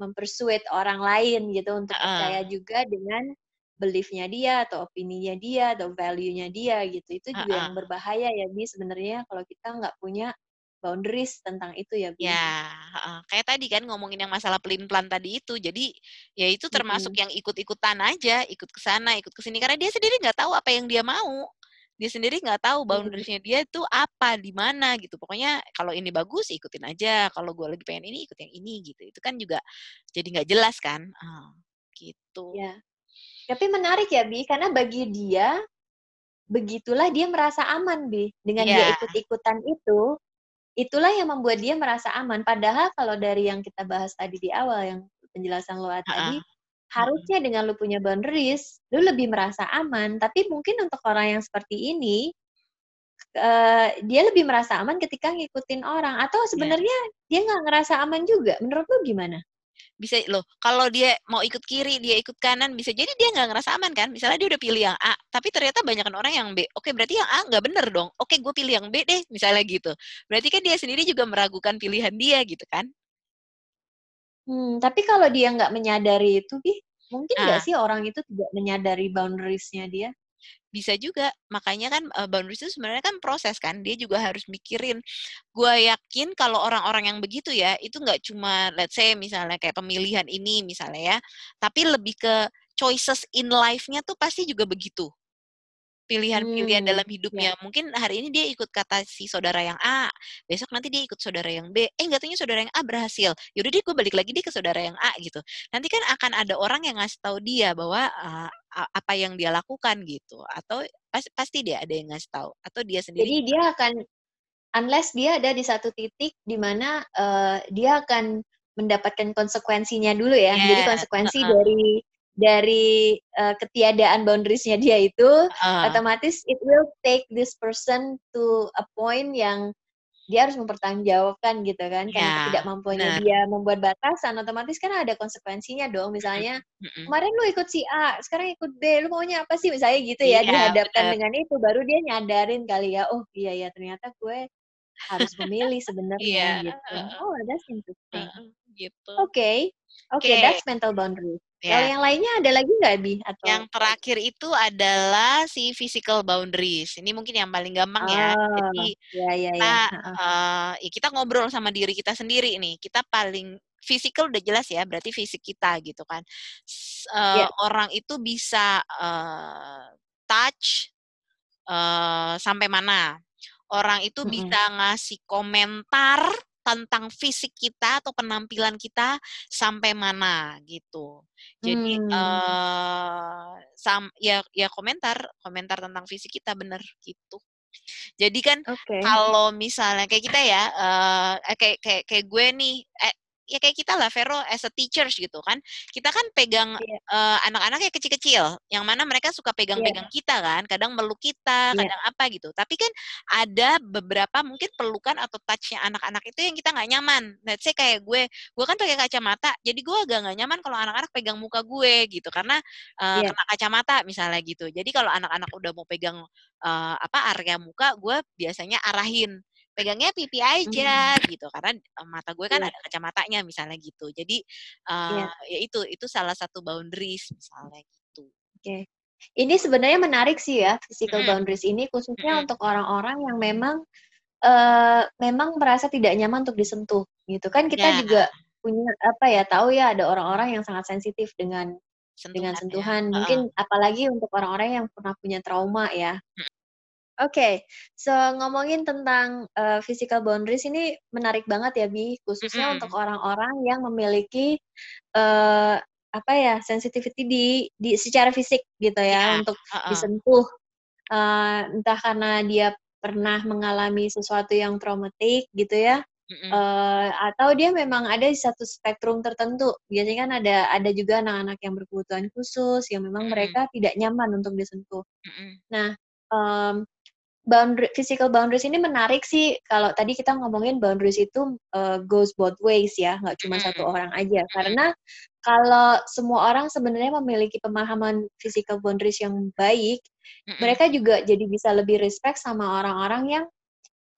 mempersuade orang lain gitu untuk uh. percaya juga dengan beliefnya dia atau opininya dia atau value-nya dia gitu. Itu juga uh -uh. yang berbahaya ya Bi sebenarnya kalau kita nggak punya boundaries tentang itu ya, Bu. Ya, uh, kayak tadi kan ngomongin yang masalah pelin-pelan tadi itu. Jadi ya itu termasuk hmm. yang ikut-ikutan aja, ikut ke sana, ikut ke sini karena dia sendiri nggak tahu apa yang dia mau. Dia sendiri nggak tahu boundariesnya dia itu apa, di mana gitu. Pokoknya kalau ini bagus ikutin aja, kalau gue lagi pengen ini ikut yang ini gitu. Itu kan juga jadi nggak jelas kan. Uh, gitu. Ya. Tapi menarik ya, Bi, karena bagi dia begitulah dia merasa aman, Bi. Dengan yeah. dia ikut-ikutan itu, itulah yang membuat dia merasa aman. Padahal kalau dari yang kita bahas tadi di awal, yang penjelasan lo tadi, harusnya dengan lo punya boundaries, lo lebih merasa aman. Tapi mungkin untuk orang yang seperti ini, uh, dia lebih merasa aman ketika ngikutin orang. Atau iya. sebenarnya yeah. dia nggak ngerasa aman juga. Menurut lo gimana? Bisa loh kalau dia mau ikut kiri dia ikut kanan bisa jadi dia nggak ngerasa aman kan? Misalnya dia udah pilih yang A tapi ternyata banyak orang yang B. Oke berarti yang A nggak bener dong. Oke gue pilih yang B deh misalnya gitu. Berarti kan dia sendiri juga meragukan pilihan dia gitu kan? Hmm, tapi kalau dia nggak menyadari itu Bi, mungkin nggak ah. sih orang itu tidak menyadari boundariesnya dia bisa juga makanya kan uh, boundaries itu sebenarnya kan proses kan dia juga harus mikirin. Gue yakin kalau orang-orang yang begitu ya itu nggak cuma let's say misalnya kayak pemilihan ini misalnya ya tapi lebih ke choices in life-nya tuh pasti juga begitu pilihan-pilihan hmm, dalam hidupnya. Ya. Mungkin hari ini dia ikut kata si saudara yang A, besok nanti dia ikut saudara yang B. Eh nggak tanya saudara yang A berhasil. Yaudah deh gue balik lagi dia ke saudara yang A gitu. Nanti kan akan ada orang yang ngasih tahu dia bahwa uh, apa yang dia lakukan gitu. Atau pas, pasti dia ada yang ngasih tahu. Atau dia sendiri. Jadi dia akan unless dia ada di satu titik di mana uh, dia akan mendapatkan konsekuensinya dulu ya. Yeah. Jadi konsekuensi uh -uh. dari dari uh, ketiadaan boundariesnya dia itu uh. otomatis it will take this person to a point yang dia harus mempertanggungjawabkan gitu kan yeah, karena tidak mampunya dia membuat batasan otomatis kan ada konsekuensinya dong misalnya kemarin lu ikut si A sekarang ikut B lu maunya apa sih misalnya gitu ya yeah, dihadapkan bener. dengan itu baru dia nyadarin kali ya oh iya ya ternyata gue harus memilih sebenarnya yeah. gitu oh that's interesting uh, gitu oke okay. oke okay, okay. that's mental boundary Ya. Kalau yang lainnya ada lagi nggak, Bi? Atau... Yang terakhir itu adalah si physical boundaries. Ini mungkin yang paling gampang ya. Oh, Jadi ya, ya, kita, ya. Uh, ya kita ngobrol sama diri kita sendiri nih. Kita paling physical udah jelas ya, berarti fisik kita gitu kan. Uh, ya. Orang itu bisa uh, touch uh, sampai mana? Orang itu mm -hmm. bisa ngasih komentar tentang fisik kita atau penampilan kita sampai mana gitu. Jadi hmm. uh, sam ya ya komentar komentar tentang fisik kita bener gitu. Jadi kan okay. kalau misalnya kayak kita ya uh, kayak kayak kayak gue nih eh ya kayak kita lah Vero as a teachers gitu kan. Kita kan pegang Iya. uh, anak-anak yang kecil-kecil, yang mana mereka suka pegang-pegang Iya. kita kan, kadang meluk kita, Iya. kadang apa gitu. Tapi kan ada beberapa mungkin pelukan atau touch-nya anak-anak itu yang kita nggak nyaman. Let's say kayak gue, gue kan pakai kacamata, jadi gue agak nggak nyaman kalau anak-anak pegang muka gue gitu, karena uh, Iya. kena kacamata misalnya gitu. Jadi kalau anak-anak udah mau pegang uh, apa area muka, gue biasanya arahin pegangnya pipi aja Mmm. gitu karena uh, mata gue kan Iya. ada kacamatanya misalnya gitu jadi uh, Iya. ya itu itu salah satu boundaries misalnya gitu Oke. Ini sebenarnya menarik sih ya physical Mhm. boundaries ini khususnya Mhm. untuk orang-orang yang memang eee, memang merasa tidak nyaman untuk disentuh gitu kan kita Ya. juga punya apa ya, tahu ya ada orang-orang yang sangat sensitif dengan dengan sentuhan ya, sentuhan heeh. mungkin apalagi untuk orang-orang yang pernah punya trauma ya. Oke, so ngomongin tentang, eee, physical boundaries ini menarik banget ya Bi, khususnya untuk Mhm. orang-orang yang memiliki, eee, apa ya, sensitivity di di secara fisik gitu ya Iya, untuk heeh. disentuh, eee, entah karena dia pernah mengalami sesuatu yang traumatik gitu ya, Mhm. eee, atau dia memang ada di satu spektrum tertentu. Biasanya kan ada ada juga anak-anak yang berkebutuhan khusus yang memang Mhm. mereka tidak nyaman untuk disentuh. Mhm. Nah, mmm, boundary physical boundaries ini menarik sih kalau tadi kita ngomongin boundaries itu, eee, goes both ways ya, nggak cuma satu orang aja. Karena kalau semua orang sebenarnya memiliki pemahaman physical boundaries yang baik, mereka juga jadi bisa lebih respect sama orang-orang yang,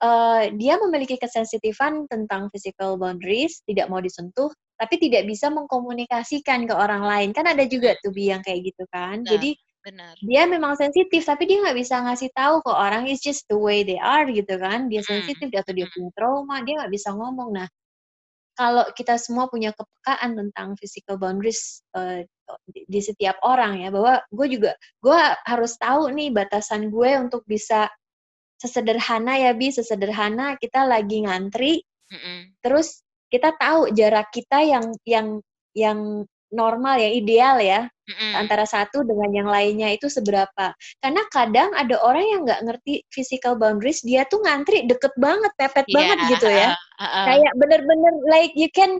eee, dia memiliki kesensitifan tentang physical boundaries, tidak mau disentuh, tapi tidak bisa mengkomunikasikan ke orang lain. Kan ada juga tuh yang kayak gitu kan. Benar Jadi benar. dia memang sensitif, tapi dia nggak bisa ngasih tahu ke orang, it's just the way they are gitu kan. Dia Mhm. sensitif atau dia Mhm. punya trauma, dia nggak bisa ngomong. Nah, kalau kita semua punya kepekaan tentang physical boundaries, eee, di di setiap orang ya, bahwa gue juga gue harus tahu nih batasan gue untuk bisa sesederhana ya Bi, sesederhana kita lagi ngantri, Mhm. terus kita tahu jarak kita yang yang yang normal ya, ideal ya, Mhm. antara satu dengan yang lainnya itu seberapa. Karena kadang ada orang yang nggak ngerti physical boundaries, dia tuh ngantri deket banget, mepet Iya, banget gitu ya. heeh heeh. Kayak bener-bener like you can,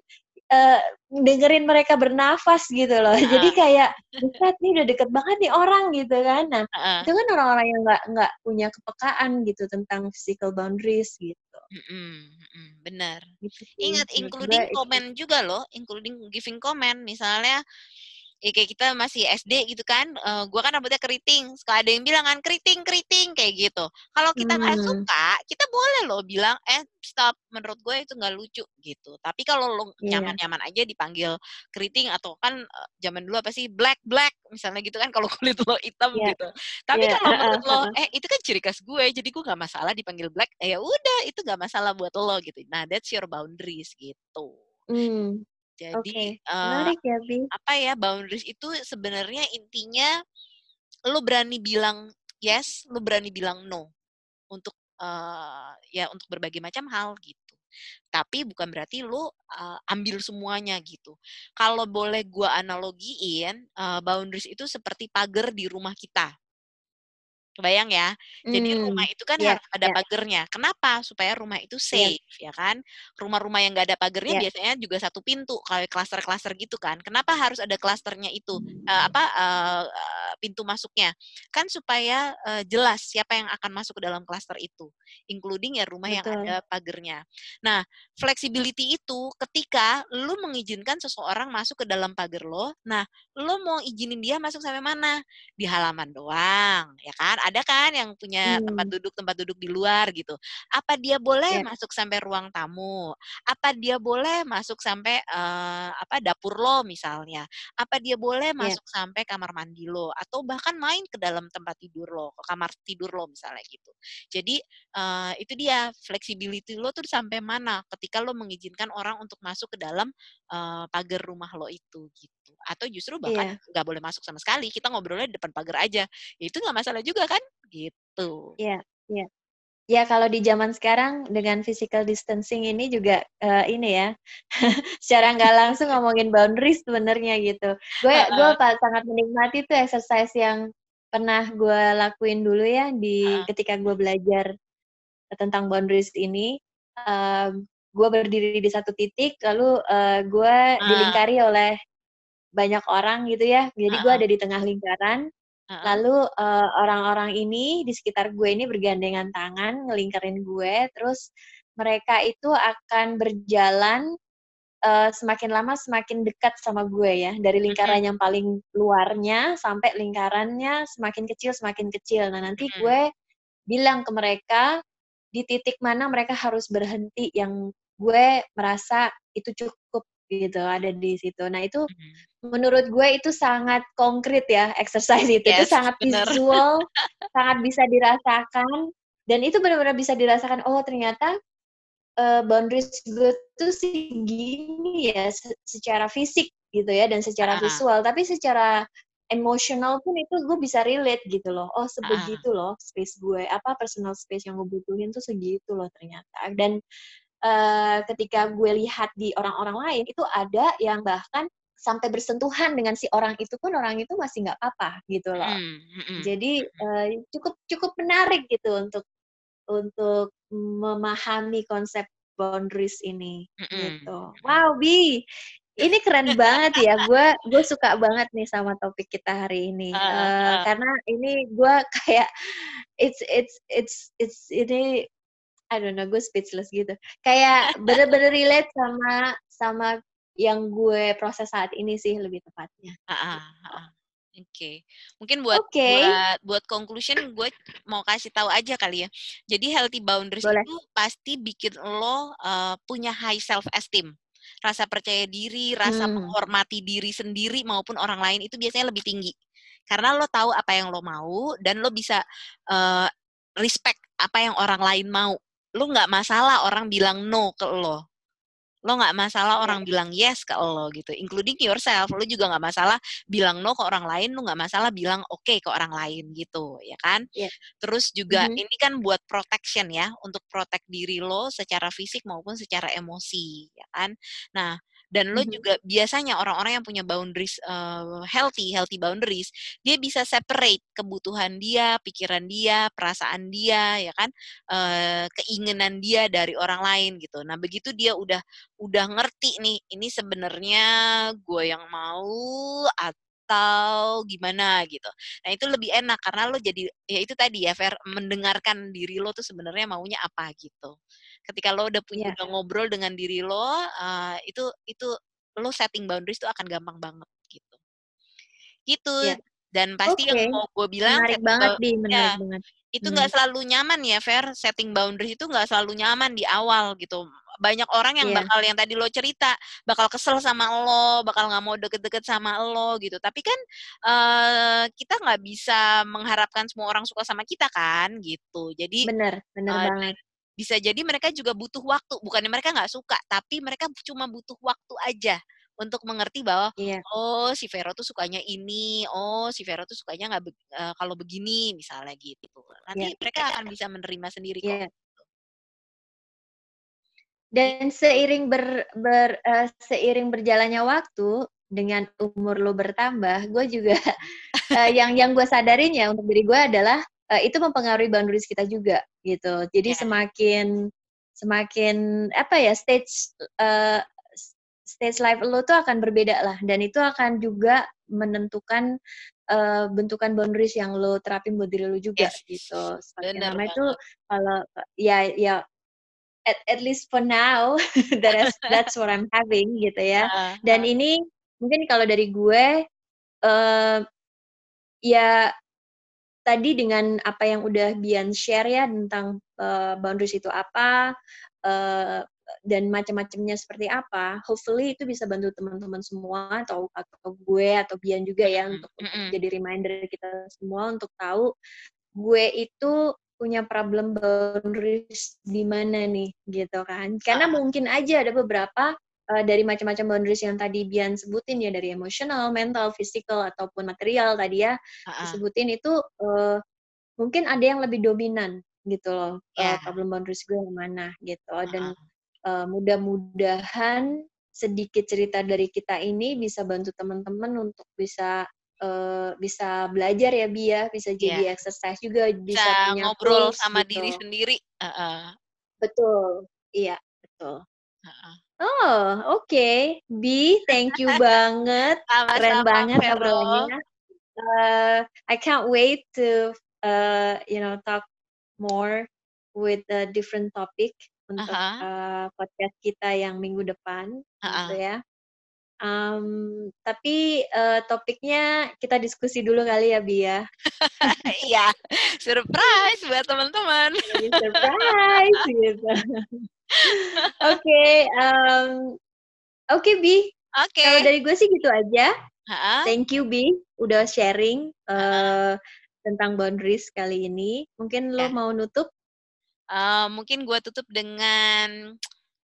eee, dengerin mereka bernafas gitu loh. Jadi Heeh. kayak, buset nih udah deket banget nih orang gitu kan. Nah, Heeh. itu kan orang-orang yang nggak nggak punya kepekaan gitu tentang physical boundaries gitu. Mhm, benar. Gitu Ingat including itu comment juga loh, including giving comment. Misalnya, ya kayak kita masih SD gitu kan, eee, gua kan rambutnya keriting, suka ada yang bilang kan, "Keriting keriting," kayak gitu. Kalau kita nggak Mmm. suka, kita boleh loh bilang, "Eh, stop, menurut gue itu nggak lucu," gitu. Tapi kalau lo Iya. nyaman-nyaman aja dipanggil keriting atau kan, eee, zaman dulu apa sih, black black, misalnya gitu kan kalau kulit lo hitam Iya. gitu. Tapi Iya, kalau menurut lo. "Eh, itu kan ciri khas gue, jadi gue nggak masalah dipanggil black," eh, ya udah itu nggak masalah buat lo gitu. Nah, that's your boundaries gitu. Mmm, Jadi, oke. eee, Menarik ya Bi. apa ya, boundaries itu sebenarnya intinya lo berani bilang yes, lo berani bilang no untuk, eee, ya untuk berbagai macam hal gitu. Tapi bukan berarti lo, eee, ambil semuanya gitu. Kalau boleh gua analogiin, eee, boundaries itu seperti pagar di rumah kita. Kebayang ya? Jadi rumah Mmm, itu kan iya harus ada iya. pagernya. Kenapa? Supaya rumah itu Iya. safe, ya kan? Rumah-rumah yang nggak ada pagernya Iya. biasanya juga satu pintu, kayak klaster-klaster gitu kan. Kenapa harus ada klasternya itu? Eee, apa, eee, pintu masuknya? Kan supaya, eee, jelas siapa yang akan masuk ke dalam klaster itu, including ya rumah yang Betul. ada pagernya. Nah, flexibility itu ketika lu mengizinkan seseorang masuk ke dalam pagar lo, nah, lu mau izinin dia masuk sampai mana? Di halaman doang, ya kan? Ada kan yang punya tempat Mmm. duduk tempat duduk di luar gitu. Apa dia boleh Iya. masuk sampai ruang tamu? Apa dia boleh masuk sampai, eee, apa, dapur lo misalnya? Apa dia boleh Iya. masuk sampai kamar mandi lo? Atau bahkan main ke dalam tempat tidur lo, ke kamar tidur lo misalnya gitu. Jadi, eee, itu dia flexibility lo tuh sampai mana ketika lo mengizinkan orang untuk masuk ke dalam, eee, pagar rumah lo itu, gitu. Atau justru bahkan Iya. nggak boleh masuk sama sekali, kita ngobrolnya di depan pagar aja. Ya itu nggak masalah juga kan? Gitu. Iya iya. Ya kalau di zaman sekarang dengan physical distancing ini juga, eee, ini ya, secara nggak langsung ngomongin boundaries sebenarnya gitu. Gue gue Heeh. pa sangat menikmati tuh exercise yang pernah gue lakuin dulu ya di Heeh. ketika gue belajar tentang boundaries ini, mmm gue berdiri di satu titik lalu uh, gue Ah. dilingkari oleh banyak orang gitu ya jadi gue Heeh. ada di tengah lingkaran Lalu uh, orang-orang ini di sekitar gue ini bergandengan tangan ngelingkarin gue terus mereka itu akan berjalan uh, semakin lama semakin dekat sama gue ya dari lingkaran yang paling luarnya sampai lingkarannya semakin kecil semakin kecil. Nah nanti gue bilang ke mereka di titik mana mereka harus berhenti yang gue merasa itu cukup gitu ada di situ nah itu Mhm. menurut gue itu sangat konkret ya exercise itu itu Yes, sangat bener. visual sangat bisa dirasakan dan itu benar-benar bisa dirasakan oh ternyata uh, boundaries gue tuh segini ya se- secara fisik gitu ya dan secara Ah. visual tapi secara emosional pun itu gue bisa relate gitu loh oh sebegitu loh space gue apa personal space yang gue butuhin tuh segitu loh ternyata dan uh, ketika gue lihat di orang-orang lain itu ada yang bahkan sampai bersentuhan dengan si orang itu pun orang itu masih nggak apa-apa gitu loh Mhm, mhm. jadi uh, cukup cukup menarik gitu untuk untuk memahami konsep boundaries ini Mhm. gitu. Wow, Bi. Ini keren banget ya. Gue gue suka banget nih sama topik kita hari ini. Heeh, Eh, heeh. karena ini gue kayak it's it's it's it's ini I don't know, gue speechless gitu. Kayak bener-bener relate sama sama yang gue proses saat ini sih lebih tepatnya. Heeh. Oke. Mungkin buat Oke. buat buat conclusion gue mau kasih tahu aja kali ya. Jadi healthy boundaries Boleh. itu pasti bikin lo uh, punya high self esteem. Rasa percaya diri, rasa Hmm. menghormati diri sendiri maupun orang lain itu biasanya lebih tinggi. Karena lo tahu apa yang lo mau dan lo bisa uh, respect apa yang orang lain mau. Lo nggak masalah orang bilang no ke lo. Lo nggak masalah Iya. orang bilang yes ke lo gitu, including yourself. Lo juga nggak masalah bilang no ke orang lain, lo nggak masalah bilang oke ke orang lain gitu, ya kan? Iya. Terus juga Mhm. ini kan buat protection ya, untuk protect diri lo secara fisik maupun secara emosi, ya kan? Nah, dan lo Mhm. juga biasanya orang-orang yang punya boundaries uh, healthy, healthy boundaries, dia bisa separate kebutuhan dia, pikiran dia, perasaan dia, ya kan? Eh, keinginan dia dari orang lain gitu. Nah, begitu dia udah udah ngerti nih, ini sebenarnya gue yang mau atau gimana gitu. Nah, itu lebih enak karena lo jadi ya itu tadi ya Fer mendengarkan diri lo tuh sebenarnya maunya apa gitu. Ketika lo udah punya Iya. udah ngobrol dengan diri lo, uh, itu itu lo setting boundaries tuh akan gampang banget gitu. Gitu. Iya. Dan pasti yang Oke. mau gue bilang Menarik banget, Bi, ya, banget. itu Hmm. nggak selalu nyaman ya Fer, setting boundaries itu nggak selalu nyaman di awal gitu. Banyak orang yang Iya. bakal yang tadi lo cerita, bakal kesel sama lo, bakal nggak mau deket-deket sama lo gitu. Tapi kan uh, kita nggak bisa mengharapkan semua orang suka sama kita kan gitu. Jadi Bener, bener uh, banget. Bisa jadi mereka juga butuh waktu. Bukannya mereka nggak suka, tapi mereka cuma butuh waktu aja untuk mengerti bahwa Iya. oh si Vero tuh sukanya ini, oh si Vero tuh sukanya nggak be- eh, kalau begini misalnya gitu. Nanti Iya. mereka akan bisa menerima sendiri kok. Iya. Dan seiring ber, ber eh, seiring berjalannya waktu dengan umur lo bertambah, gue juga eh, yang yang gue sadarin ya untuk diri gue adalah eh, itu mempengaruhi boundaries kita juga gitu. Jadi Iya. semakin semakin apa ya stage eh, stage life lo tuh akan berbeda lah dan itu akan juga menentukan eh, bentukan boundaries yang lo terapin buat diri lo juga Yes. gitu. Semakin Bener lama itu kalau ya ya at, at least for now that is, that's what I'm having gitu ya. Ah, Dan ah. ini mungkin kalau dari gue eh ya tadi dengan apa yang udah Bian share ya tentang eh, boundaries itu apa eh, dan macam-macamnya seperti apa, hopefully itu bisa bantu teman-teman semua atau atau gue atau Bian juga ya untuk, untuk mm-mm. jadi reminder kita semua untuk tahu gue itu punya problem boundaries di mana nih gitu kan. Karena Ah. mungkin aja ada beberapa eh, dari macam-macam boundaries yang tadi Bian sebutin ya dari emosional, mental, physical ataupun material tadi ya Ah, ah. disebutin itu eh, mungkin ada yang lebih dominan gitu loh eh, Ya. problem boundaries gue yang mana gitu Ah, dan eh, mudah-mudahan sedikit cerita dari kita ini bisa bantu teman-teman untuk bisa eh, bisa belajar ya Bi ya bisa jadi exercise juga bisa, Bisa punya ngobrol tools sama gitu diri sendiri. Ah. betul iya betul Oh, oke. Okay. B, thank you banget. Keren banget obrolannya. Uh, I can't wait to uh, you know talk more with a different topic untuk uh -huh. uh, podcast kita yang minggu depan, uh -huh. gitu ya. Um, tapi uh, topiknya kita diskusi dulu kali ya, Bi ya. Iya, surprise buat teman-teman. surprise gitu. Oke, okay, um, oke okay, Bi. Oke. Okay. Kalau dari gue sih gitu aja. Ha-ha. Thank you Bi, udah sharing uh, tentang boundaries kali ini. Mungkin lo ya. mau nutup? Uh, mungkin gue tutup dengan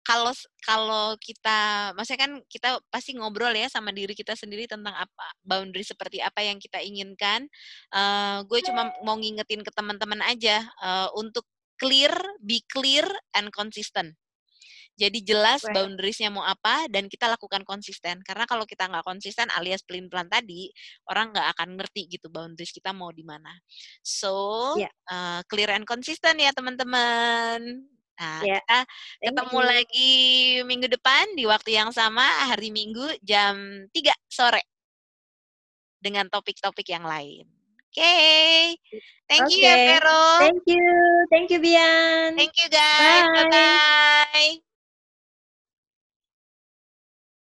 kalau kalau kita maksudnya kan kita pasti ngobrol ya sama diri kita sendiri tentang apa boundary seperti apa yang kita inginkan uh, gue cuma mau ngingetin ke teman-teman aja uh, untuk clear be clear and consistent jadi jelas right. boundariesnya mau apa dan kita lakukan konsisten. Karena kalau kita nggak konsisten alias pelin-pelan tadi, orang nggak akan ngerti gitu boundaries kita mau di mana. So yeah. uh, clear and consistent ya teman-teman. Nah, yeah. kita ketemu you. lagi minggu depan di waktu yang sama, hari Minggu jam 3 sore. Dengan topik-topik yang lain. Okay. Thank okay. you ya, Vero. Thank you. Thank you, Bian. Thank you, guys. Bye-bye.